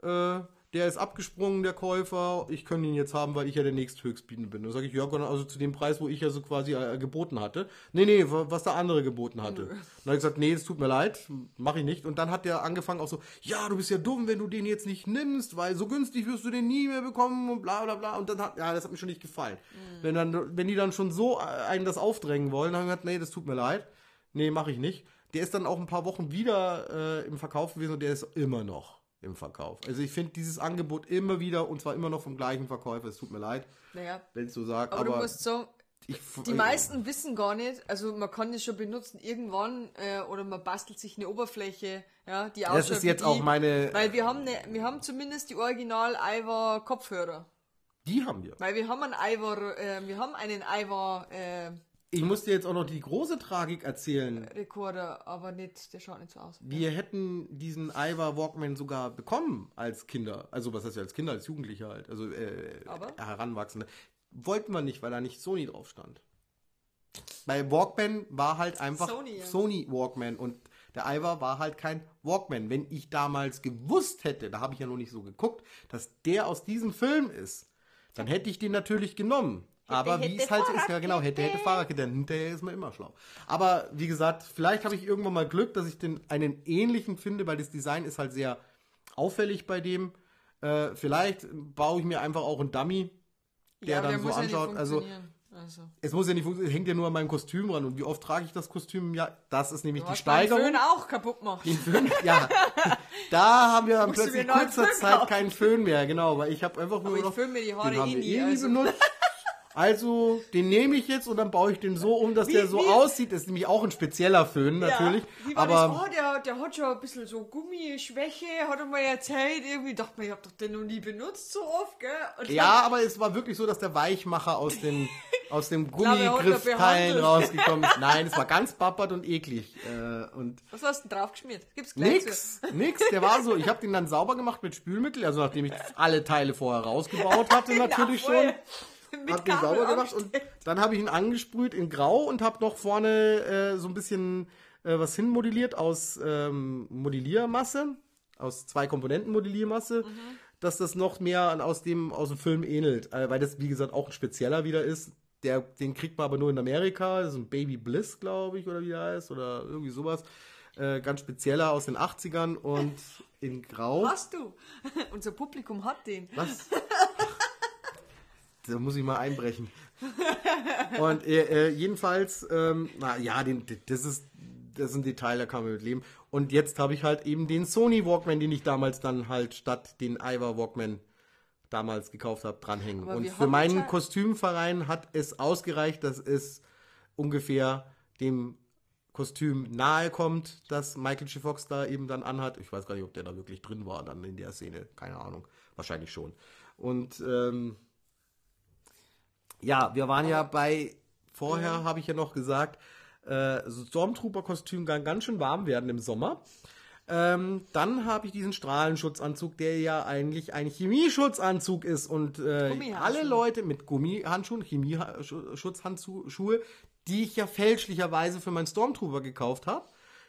äh, der ist abgesprungen, der Käufer, ich könnte ihn jetzt haben, weil ich ja der nächsthöchstbietende bin. Dann sage ich, ja, genau, also zu dem Preis, wo ich ja so quasi äh, geboten hatte. Nee, nee, was der andere geboten hatte. Dann habe ich gesagt, nee, es tut mir leid, mache ich nicht. Und dann hat der angefangen auch so, ja, du bist ja dumm, wenn du den jetzt nicht nimmst, weil so günstig wirst du den nie mehr bekommen und bla bla bla. Und dann hat, ja, das hat mir schon nicht gefallen. Mhm. Wenn, dann, wenn die dann schon so äh, einen das aufdrängen wollen, dann habe ich gesagt, nee, das tut mir leid. Nee, mache ich nicht. Der ist dann auch ein paar Wochen wieder äh, im Verkauf gewesen und der ist immer noch im Verkauf. Also ich finde dieses Angebot immer wieder und zwar immer noch vom gleichen Verkäufer. Es tut mir leid, naja. wenn ich so sage. Aber, aber, du musst so, ich, die meisten wissen gar nicht, also man kann das schon benutzen irgendwann äh, oder man bastelt sich eine Oberfläche, ja, die Das ist jetzt die, auch meine... Weil wir haben, ne, wir haben zumindest die Original Ivor Kopfhörer. Die haben wir. Weil wir haben einen Ivor, äh, wir haben einen Ivor... Äh, ich muss dir jetzt auch noch die große Tragik erzählen. Rekorder, aber nicht, der schaut nicht so aus. Wir hätten diesen Ivar Walkman sogar bekommen als Kinder. Also was heißt ja als Kinder, als Jugendliche halt. Also äh, Heranwachsende. Wollten wir nicht, weil da nicht Sony drauf stand. Bei Walkman war halt einfach Sony, ja. Sony Walkman und der Ivar war halt kein Walkman. Wenn ich damals gewusst hätte, da habe ich ja noch nicht so geguckt, dass der aus diesem Film ist, dann hätte ich den natürlich genommen. Aber wie es halt so ist, ja genau, hätte, hätte Fahrradkette, hinterher ist man immer schlau. Aber wie gesagt, vielleicht habe ich irgendwann mal Glück, dass ich den einen ähnlichen finde, weil das Design ist halt sehr auffällig bei dem. Äh, vielleicht baue ich mir einfach auch einen Dummy, der ja, dann der so anschaut. Ja also, also, es muss ja nicht funktionieren, hängt ja nur an meinem Kostüm dran. Und wie oft trage ich das Kostüm? Ja, das ist nämlich du die Steigerung. Den Föhn auch kaputt gemacht. Den Föhn, ja. da haben wir plötzlich kurzer Zeit keinen Föhn mehr, genau, weil ich habe einfach nur Aber noch. Ich föhn mir die Haare eh nie. Also. benutzt. Also, den nehme ich jetzt und dann baue ich den so um, dass wie, der so wie? aussieht. Das ist nämlich auch ein spezieller Föhn, natürlich. Ja, aber oh, der, der hat schon ein bisschen so Gummischwäche, hat er mal erzählt. Irgendwie dachte man, ich habe doch den noch nie benutzt so oft, gell? Und ja, aber es war wirklich so, dass der Weichmacher aus, den, aus dem Gummigriffteil rausgekommen ist. Nein, es war ganz bappert und eklig. Äh, und Was hast du denn draufgeschmiert? Gibt's gleich Nix, zu. nix. Der war so, ich habe den dann sauber gemacht mit Spülmittel, also nachdem ich alle Teile vorher rausgebaut hatte, natürlich schon hab den sauber gemacht und dann habe ich ihn angesprüht in Grau und habe noch vorne äh, so ein bisschen äh, was hinmodelliert aus ähm, Modelliermasse, aus zwei Komponenten Modelliermasse, mhm. dass das noch mehr aus dem aus dem Film ähnelt, äh, weil das wie gesagt auch ein spezieller wieder ist. Der, den kriegt man aber nur in Amerika, das ist ein Baby Bliss, glaube ich, oder wie der heißt, oder irgendwie sowas. Äh, ganz spezieller aus den 80ern und in Grau. Hast du? Unser Publikum hat den. Was? da muss ich mal einbrechen. Und äh, äh, jedenfalls, ähm, na ja, den, das ist das ist ein Detail, da kann man mit leben. Und jetzt habe ich halt eben den Sony Walkman, den ich damals dann halt statt den Ivar Walkman damals gekauft habe, dranhängen. Aber und für meinen Kostümverein hat es ausgereicht, dass es ungefähr dem Kostüm nahe kommt, das Michael J. Fox da eben dann anhat. Ich weiß gar nicht, ob der da wirklich drin war dann in der Szene. Keine Ahnung. Wahrscheinlich schon. Und ähm, ja, wir waren ja bei, vorher habe ich ja noch gesagt, äh, Stormtrooper-Kostüm kann ganz schön warm werden im Sommer. Ähm, dann habe ich diesen Strahlenschutzanzug, der ja eigentlich ein Chemieschutzanzug ist. Und äh, alle Leute mit Gummihandschuhen, Chemieschutzhandschuhe, die ich ja fälschlicherweise für meinen Stormtrooper gekauft habe,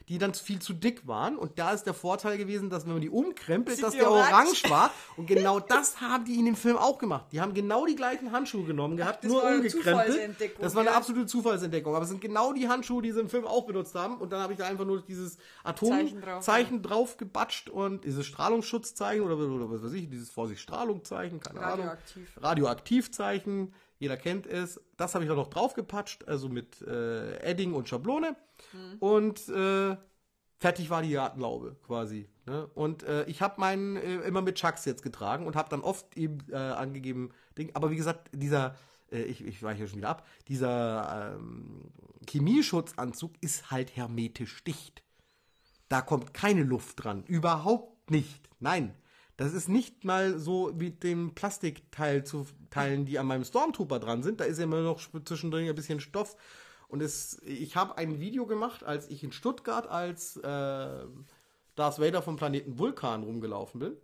die dann viel zu dick waren. Und da ist der Vorteil gewesen, dass wenn man die umkrempelt, Sieht dass der orange. orange war. Und genau das haben die in dem Film auch gemacht. Die haben genau die gleichen Handschuhe genommen gehabt, das nur umgekrempelt. Das war eine absolute Zufallsentdeckung. Aber es sind genau die Handschuhe, die sie im Film auch benutzt haben. Und dann habe ich da einfach nur dieses Atomzeichen drauf, drauf gebatscht und dieses Strahlungsschutzzeichen oder, oder was weiß ich, dieses Vorsicht Strahlungzeichen, keine Radioaktiv. Ahnung. Radioaktivzeichen. Jeder kennt es. Das habe ich auch noch draufgepatscht, also mit äh, Edding und Schablone. Mhm. Und äh, fertig war die Gartenlaube quasi. Ne? Und äh, ich habe meinen äh, immer mit Chucks jetzt getragen und habe dann oft eben äh, angegeben, Ding. aber wie gesagt, dieser, äh, ich, ich weiche schon wieder ab, dieser ähm, Chemieschutzanzug ist halt hermetisch dicht. Da kommt keine Luft dran. Überhaupt nicht. Nein. Das ist nicht mal so wie dem Plastikteil zu teilen, die an meinem Stormtrooper dran sind. Da ist ja immer noch zwischendrin ein bisschen Stoff und es, ich habe ein Video gemacht, als ich in Stuttgart als äh, Darth Vader vom Planeten Vulkan rumgelaufen bin.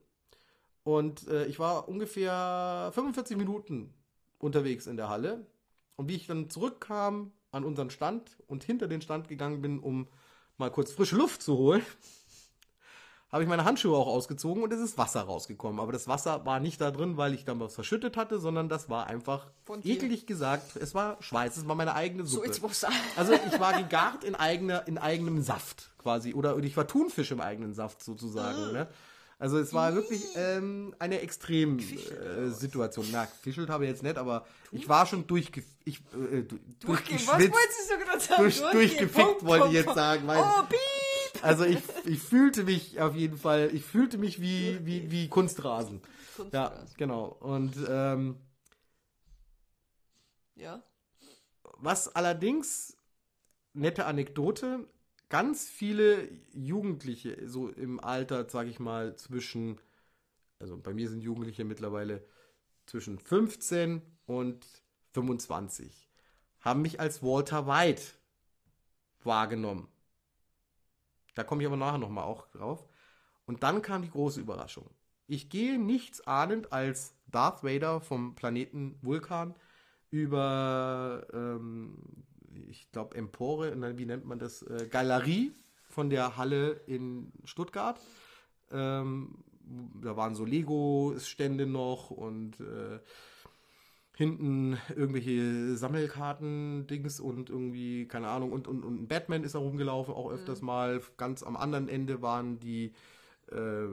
Und äh, ich war ungefähr 45 Minuten unterwegs in der Halle. Und wie ich dann zurückkam an unseren Stand und hinter den Stand gegangen bin, um mal kurz frische Luft zu holen, habe ich meine Handschuhe auch ausgezogen und es ist Wasser rausgekommen. Aber das Wasser war nicht da drin, weil ich dann was verschüttet hatte, sondern das war einfach eklig gesagt. Es war Schweiß, es war meine eigene So Suppe. ins Wasser. Also ich war gegart in, eigener, in eigenem Saft quasi. Oder ich war Thunfisch im eigenen Saft sozusagen. Ne? Also es war wirklich ähm, eine Extrem-Situation. Na, gefischelt habe ich jetzt nicht, aber ich war schon durchge ich, äh, du- Durchge was durchgeschwitzt. wolltest du gerade sagen? Durch, durchgefickt, wollte ich jetzt sagen. Weil, Oh, piep! Also ich, ich fühlte mich auf jeden Fall, ich fühlte mich wie, wie, wie Kunstrasen. Ja, Kunstrasen. genau. Und ähm, Ja. Was allerdings, nette Anekdote, ganz viele Jugendliche, so im Alter, sag ich mal, zwischen, also bei mir sind Jugendliche mittlerweile zwischen 15 und 25, haben mich als Walter White wahrgenommen. Da komme ich aber nachher nochmal auch drauf. Und dann kam die große Überraschung. Ich gehe nichts ahnend als Darth Vader vom Planeten Vulkan über, ähm, ich glaube, Empore, wie nennt man das? Äh, Galerie von der Halle in Stuttgart. Ähm, da waren so Lego-Stände noch und äh, hinten irgendwelche Sammelkarten-Dings und irgendwie, keine Ahnung, und, und, und ein Batman ist da rumgelaufen, auch öfters mal. Ganz am anderen Ende waren die äh,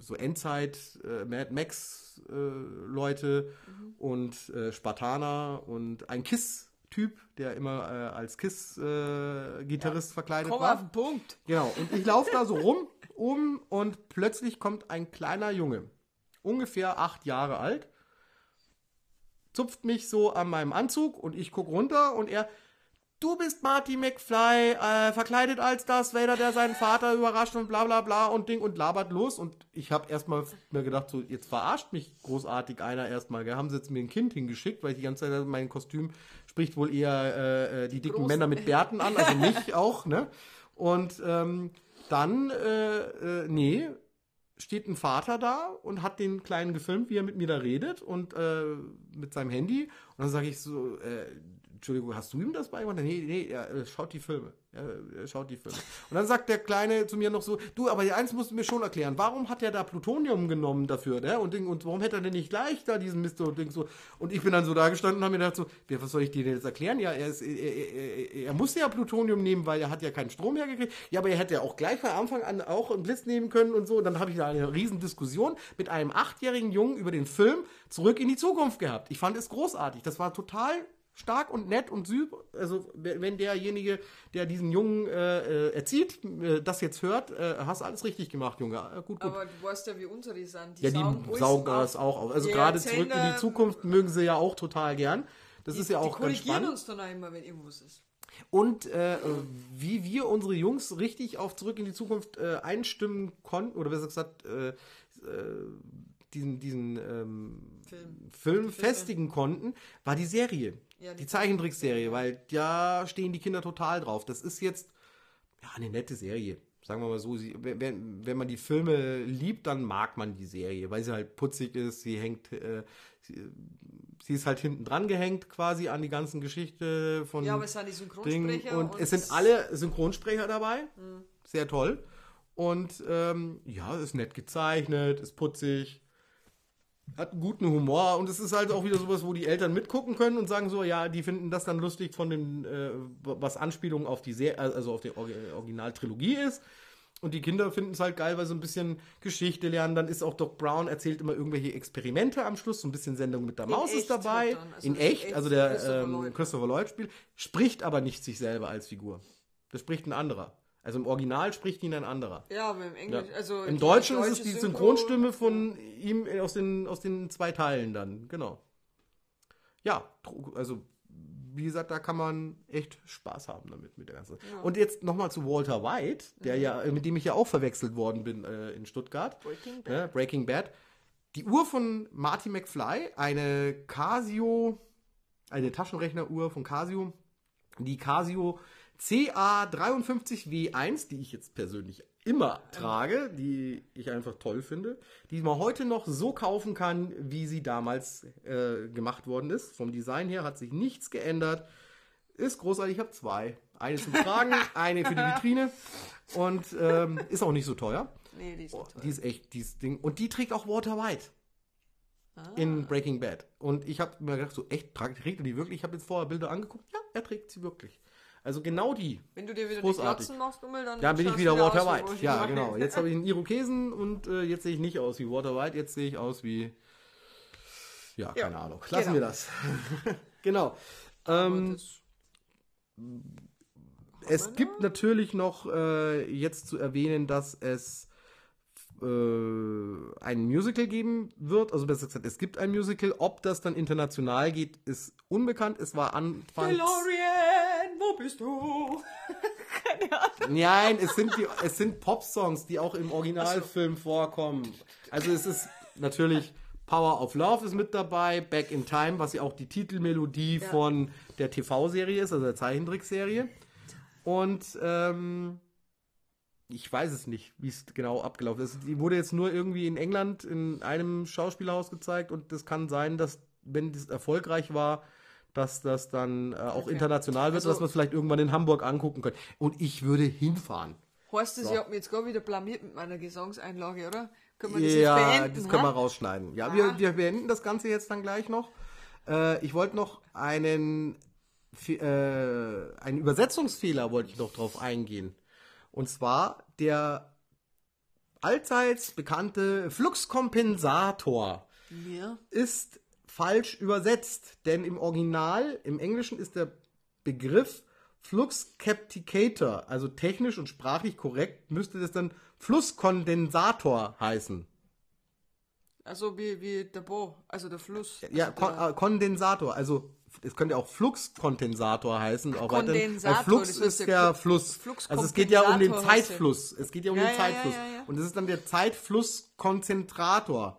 so Endzeit, äh, Mad Max äh, Leute und äh, Spartaner und ein Kiss-Typ, der immer äh, als Kiss-Gitarrist verkleidet Komm war. auf den Punkt. Genau, und ich laufe da so rum, um und plötzlich kommt ein kleiner Junge, ungefähr acht Jahre alt, zupft mich so an meinem Anzug und ich guck runter und er, du bist Marty McFly, äh, verkleidet als Darth Vader, der seinen Vater überrascht und bla bla bla und Ding und labert los und ich habe erstmal mir gedacht, so jetzt verarscht mich großartig einer erstmal, gell? haben sie jetzt mir ein Kind hingeschickt, weil ich die ganze Zeit mein Kostüm spricht wohl eher äh, äh, die dicken Großen- Männer mit Bärten an, also mich auch, ne? Und ähm, dann, äh, äh, nee, steht ein Vater da und hat den Kleinen gefilmt, wie er mit mir da redet und äh, mit seinem Handy. Und dann sage ich so, äh, Entschuldigung, hast du ihm das beigebracht? Nee, nee, er schaut die Filme. Er, schaut die Filme. Und dann sagt der Kleine zu mir noch so, du, aber eins musst du mir schon erklären, warum hat er da Plutonium genommen dafür, ne? Und, und warum hätte er denn nicht gleich da diesen Mist und Ding so? Und ich bin dann so da gestanden und habe mir gedacht so, was soll ich dir denn jetzt erklären? Ja, er, ist, er, er, er musste ja Plutonium nehmen, weil er hat ja keinen Strom hergekriegt. Ja, aber er hätte ja auch gleich von Anfang an auch einen Blitz nehmen können und so. Und dann habe ich da eine riesen Diskussion mit einem achtjährigen Jungen über den Film Zurück in die Zukunft gehabt. Ich fand es großartig. Das war total stark und nett und süß. Also wenn derjenige, der diesen Jungen äh, äh, erzieht, äh, das jetzt hört, äh, hast alles richtig gemacht, Junge. Äh, gut, gut. Aber du weißt ja, wie unsere sind. Die ja, die saugen das auch auf. Also Die gerade erzählen zurück in die Zukunft mögen sie ja auch total gern. Das ist ja die auch ganz korrigieren spannend. uns dann auch immer, wenn irgendwas ist. Und äh, wie wir unsere Jungs richtig auf Zurück in die Zukunft äh, einstimmen konnten, oder besser gesagt, äh, äh, diesen, diesen ähm, Film. Film festigen konnten, war die Serie. Ja, die die Zeichentrickserie, weil da stehen die Kinder total drauf. Das ist jetzt ja eine nette Serie. Sagen wir mal so, sie, wenn, wenn man die Filme liebt, dann mag man die Serie, weil sie halt putzig ist, sie hängt, äh, sie, sie ist halt hinten dran gehängt quasi an die ganzen Geschichte von Ja, aber es sind die. Synchronsprecher. Und, es sind alle Synchronsprecher dabei. Hm. Sehr toll. Und ähm, ja, ist nett gezeichnet, ist putzig, hat einen guten Humor und es ist halt auch wieder sowas, wo die Eltern mitgucken können und sagen so, ja, die finden das dann lustig von den, äh, was Anspielung auf die Serie, also auf die Or Originaltrilogie ist. Und die Kinder finden es halt geil, weil sie ein bisschen Geschichte lernen. Dann ist auch Doc Brown erzählt immer irgendwelche Experimente am Schluss. So ein bisschen Sendung mit der In Maus ist dabei. also in in echt. echt Also der Christopher ähm, Lloyd. Christopher Lloyd spielt. Spricht aber nicht sich selber als Figur. Das spricht ein anderer. Also im Original spricht ihn ein anderer. Ja, aber im Ja. Englisch, also Im Deutschen ist es die Synchro- Synchronstimme von ihm aus den, aus den zwei Teilen dann, genau. Ja, also wie gesagt, da kann man echt Spaß haben damit mit der ganzen. Und jetzt nochmal zu Walter White, der Mhm. ja, mit dem ich ja auch verwechselt worden bin äh, in Stuttgart. Breaking Bad. Ne, Breaking Bad. Die Uhr von Marty McFly, eine Casio, eine Taschenrechneruhr von Casio, die Casio CA53W1, die ich jetzt persönlich immer trage, die ich einfach toll finde, die man heute noch so kaufen kann, wie sie damals äh, gemacht worden ist. Vom Design her hat sich nichts geändert. Ist großartig, ich habe zwei. Eine zum Tragen, eine für die Vitrine und ähm, ist auch nicht so teuer. Nee, die ist Oh, die ist echt, dieses Ding. Und die trägt auch Walter White Ah. in Breaking Bad. Und ich habe mir gedacht, so echt, trägt er die wirklich? Ich habe jetzt vorher Bilder angeguckt. Ja, er trägt sie wirklich. Also genau die. Wenn du dir wieder Großartig. die Glotzen machst, Ummel, dann Da bin ich wieder Walter wie White. Ja, genau. Jetzt habe ich einen Irokesen und äh, jetzt sehe ich nicht aus wie Walter White. Jetzt sehe ich aus wie. Ja, Ja, keine Ahnung. Lassen genau. wir das. genau. Ähm, das- es gibt natürlich noch äh, jetzt zu erwähnen, dass es äh, ein Musical geben wird. Also besser gesagt, es gibt ein Musical. Ob das dann international geht, ist unbekannt. Es war anfangs. DeLorean, wo bist du? Keine Ahnung. Nein, es sind die, es sind Pop-Songs, die auch im Originalfilm vorkommen. Also es ist natürlich Power of Love ist mit dabei, Back in Time, was ja auch die Titelmelodie von der TV-Serie ist, also der Zeichentrickserie. Und ähm, ich weiß es nicht, wie es genau abgelaufen ist. Die wurde jetzt nur irgendwie in England in einem Schauspielhaus gezeigt und es kann sein, dass, wenn das erfolgreich war, dass das dann äh, auch Okay. international wird, Also- dass man es vielleicht irgendwann in Hamburg angucken könnte. Und ich würde hinfahren. Heißt das, So. ich hab mich jetzt gar wieder blamiert mit meiner Gesangseinlage, oder? Können wir das Ja, jetzt beenden? das können wir ha? rausschneiden. Ja, Ah. wir, wir beenden das Ganze jetzt dann gleich noch. Äh, ich wollte noch einen, äh, einen Übersetzungsfehler wollte ich noch drauf eingehen. Und zwar der allseits bekannte Fluxkompensator Ja. ist falsch übersetzt, denn im Original, im Englischen ist der Begriff Fluxcapticator, also technisch und sprachlich korrekt, müsste das dann Flusskondensator heißen. Also wie, wie der Bo, also der Fluss. Ja, also Kon der, äh, Kondensator, also es könnte auch Fluxkondensator heißen. Auch Kondensator, weil Flux ist der ja Flu- Fluss. Fluxkompensator Also es geht ja um den. Zeitfluss. Es geht ja um Ja, den ja, ja, Zeitfluss. ja, ja. Und das ist dann der Zeitflusskonzentrator.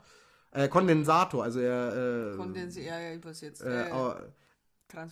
Äh, Kondensator, also er äh, Kondensi ja, ja, übersetzt. äh, äh.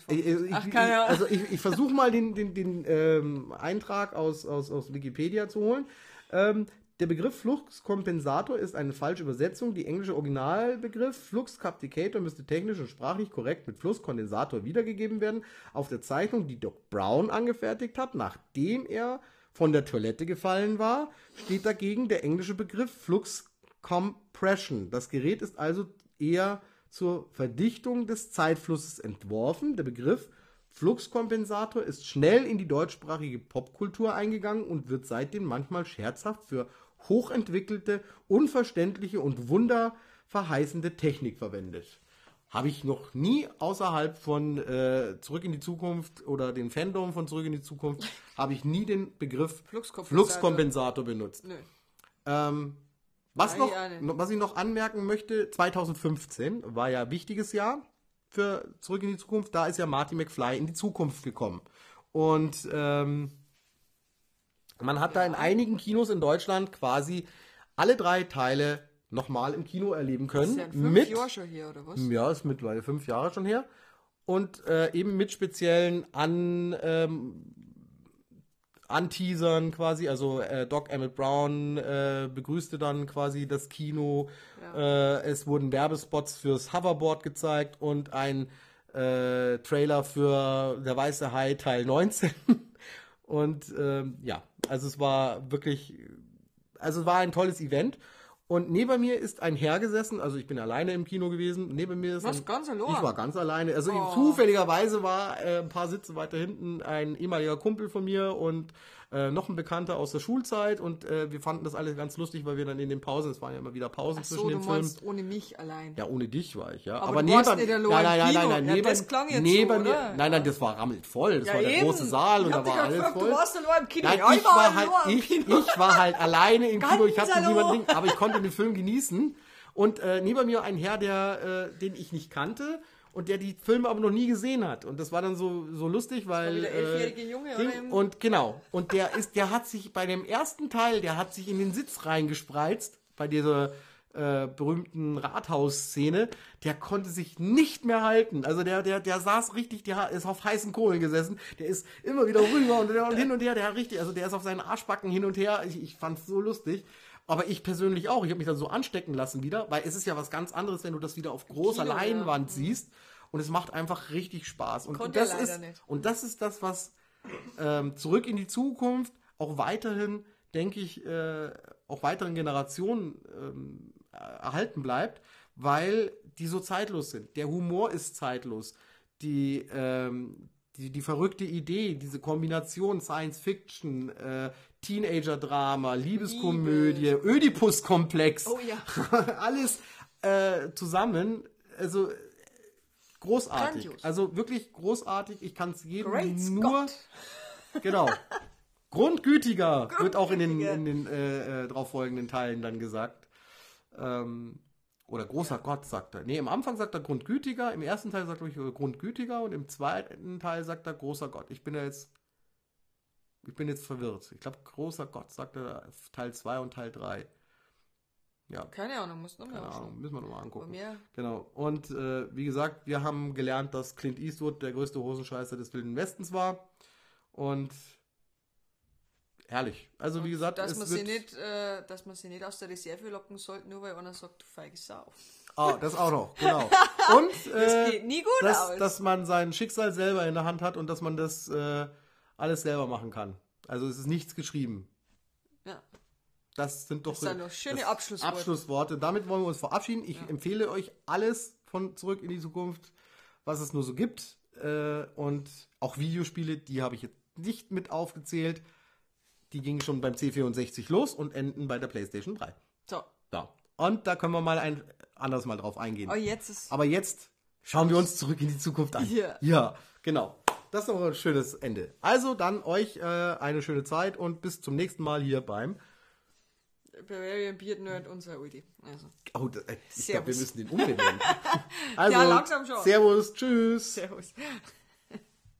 Ich, ich, Ach, keine Ahnung. also ich, ich versuche mal den, den, den ähm, Eintrag aus, aus, aus Wikipedia zu holen. Ähm, der Begriff Fluxkompensator ist eine falsche Übersetzung. Die englische Originalbegriff Fluxcapticator müsste technisch und sprachlich korrekt mit Flusskondensator wiedergegeben werden. Auf der Zeichnung, die Doc Brown angefertigt hat, nachdem er von der Toilette gefallen war, steht dagegen der englische Begriff Flux Compression. Das Gerät ist also eher zur Verdichtung des Zeitflusses entworfen. Der Begriff Fluxkompensator ist schnell in die deutschsprachige Popkultur eingegangen und wird seitdem manchmal scherzhaft für hochentwickelte, unverständliche und wunderverheißende Technik verwendet. Habe ich noch nie außerhalb von äh, Zurück in die Zukunft oder den Fandom von Zurück in die Zukunft, habe ich nie den Begriff Fluxkompensator. Fluxkompensator benutzt. Nö. Ähm, was, noch, was ich noch anmerken möchte, 2015 war ja ein wichtiges Jahr für Zurück in die Zukunft. Da ist ja Marty McFly in die Zukunft gekommen. Und ähm, man hat da in einigen Kinos in Deutschland quasi alle drei Teile nochmal im Kino erleben können. ist ja fünf mit, Jahre schon hier, oder was? ja, ist mittlerweile fünf Jahre schon her. Und äh, eben mit speziellen An, ähm, Anteasern quasi. Also äh, Doc Emmett Brown äh, begrüßte dann quasi das Kino. Äh, es wurden Werbespots fürs Hoverboard gezeigt und ein äh, Trailer für Der Weiße Hai Teil 19. und ähm, ja, also es war wirklich also es war ein tolles Event. Und neben mir ist ein Herr gesessen, also ich bin alleine im Kino gewesen. Neben mir ist Was, ein, ganz allein? Ich war ganz alleine. Also Oh. zufälligerweise war äh, ein paar Sitze weiter hinten ein ehemaliger Kumpel von mir und äh, noch ein Bekannter aus der Schulzeit. Und äh, wir fanden das alles ganz lustig, weil wir dann in den Pausen, es waren ja immer wieder Pausen Ach zwischen du den Filmen. meinst ohne mich allein. Ja, ohne dich war ich, ja. Aber Aber, du neben warst nein, nein, nein, nein, nein, Ja, neben, das klang jetzt neben so, mir, nein, nein, das war rammelt voll. Das Ja, war der eben. große Saal und da war alles gefragt, du voll. warst allein im Kino. Nein, ich ich war war halt, ich, ich war halt alleine im Kino. Ich hatte niemanden, aber ich konnte den Film genießen. Und äh, neben mir ein Herr, der, äh, den ich nicht kannte und der die Filme aber noch nie gesehen hat. Und das war dann so, so lustig, weil. wieder elfjährige äh, Junge, Ding- oder Und genau. Und der ist, der hat sich bei dem ersten Teil, der hat sich in den Sitz reingespreizt, bei dieser äh, berühmten Rathaus-Szene, der konnte sich nicht mehr halten. Also der, der, der saß richtig, der ist auf heißen Kohlen gesessen, der ist immer wieder rüber und, und hin und her, der hat richtig, also der ist auf seinen Arschbacken hin und her. Ich, ich fand's so lustig. Aber ich persönlich auch. Ich habe mich dann so anstecken lassen wieder, weil es ist ja was ganz anderes, wenn du das wieder auf großer Kino, ja. Leinwand siehst. und es macht einfach richtig Spaß. Und Konnte das ist nicht. und das ist das, was ähm, zurück in die Zukunft auch weiterhin, denke ich, äh, auch weiteren Generationen ähm, erhalten bleibt, weil die so zeitlos sind. Der Humor ist zeitlos. Die, ähm, die, die verrückte Idee, diese Kombination Science Fiction, äh, Teenager-Drama, Liebeskomödie, Ödipus-Komplex, Oh ja. alles äh, zusammen. Also großartig. Grandios. Also wirklich großartig. Ich kann es jedem Great nur. Scott. Genau. Grundgütiger wird auch in den, in den äh, äh, darauf folgenden Teilen dann gesagt. Ähm, oder großer Gott sagt er. Nee, im Anfang sagt er Grundgütiger, im ersten Teil sagt er ich, Grundgütiger und im zweiten Teil sagt er großer Gott. Ich bin ja jetzt. Ich bin jetzt verwirrt. Ich glaube, großer Gott sagt er Teil 2 und Teil 3. Ja, Keine Ahnung, muss nochmal keine Ahnung, müssen wir nochmal angucken. Genau. Und äh, wie gesagt, wir haben gelernt, dass Clint Eastwood der größte Hosenscheißer des Wilden Westens war. Und herrlich. Also wie gesagt, dass man, sie nicht, äh, dass man sie nicht aus der Reserve locken sollte, nur weil einer sagt, du feige Sau. Ah, das auch noch, genau. Und Das äh, geht nie gut dass, aus. dass man sein Schicksal selber in der Hand hat und dass man das äh, alles selber machen kann. Also es ist nichts geschrieben. ja. Das sind doch Das sind doch schöne Abschlussworte. Abschlussworte. Damit wollen wir uns verabschieden. Ich empfehle euch alles von Zurück in die Zukunft, was es nur so gibt. Äh, und auch Videospiele, die habe ich jetzt nicht mit aufgezählt. Die gingen schon beim C64 los und enden bei der PlayStation 3. So. Ja. Und da können wir mal ein anderes Mal drauf eingehen. Aber jetzt ist. Aber jetzt schauen wir uns zurück in die Zukunft an. Ja. Ja, genau. Das ist doch ein schönes Ende. Also dann euch äh, eine schöne Zeit und bis zum nächsten Mal hier beim. Bavarian Beard Nerd unser Ulti. Also. Oh, da- ich glaube, wir müssen den umbenennen. Also, Ja, langsam schon. Servus, tschüss. Servus.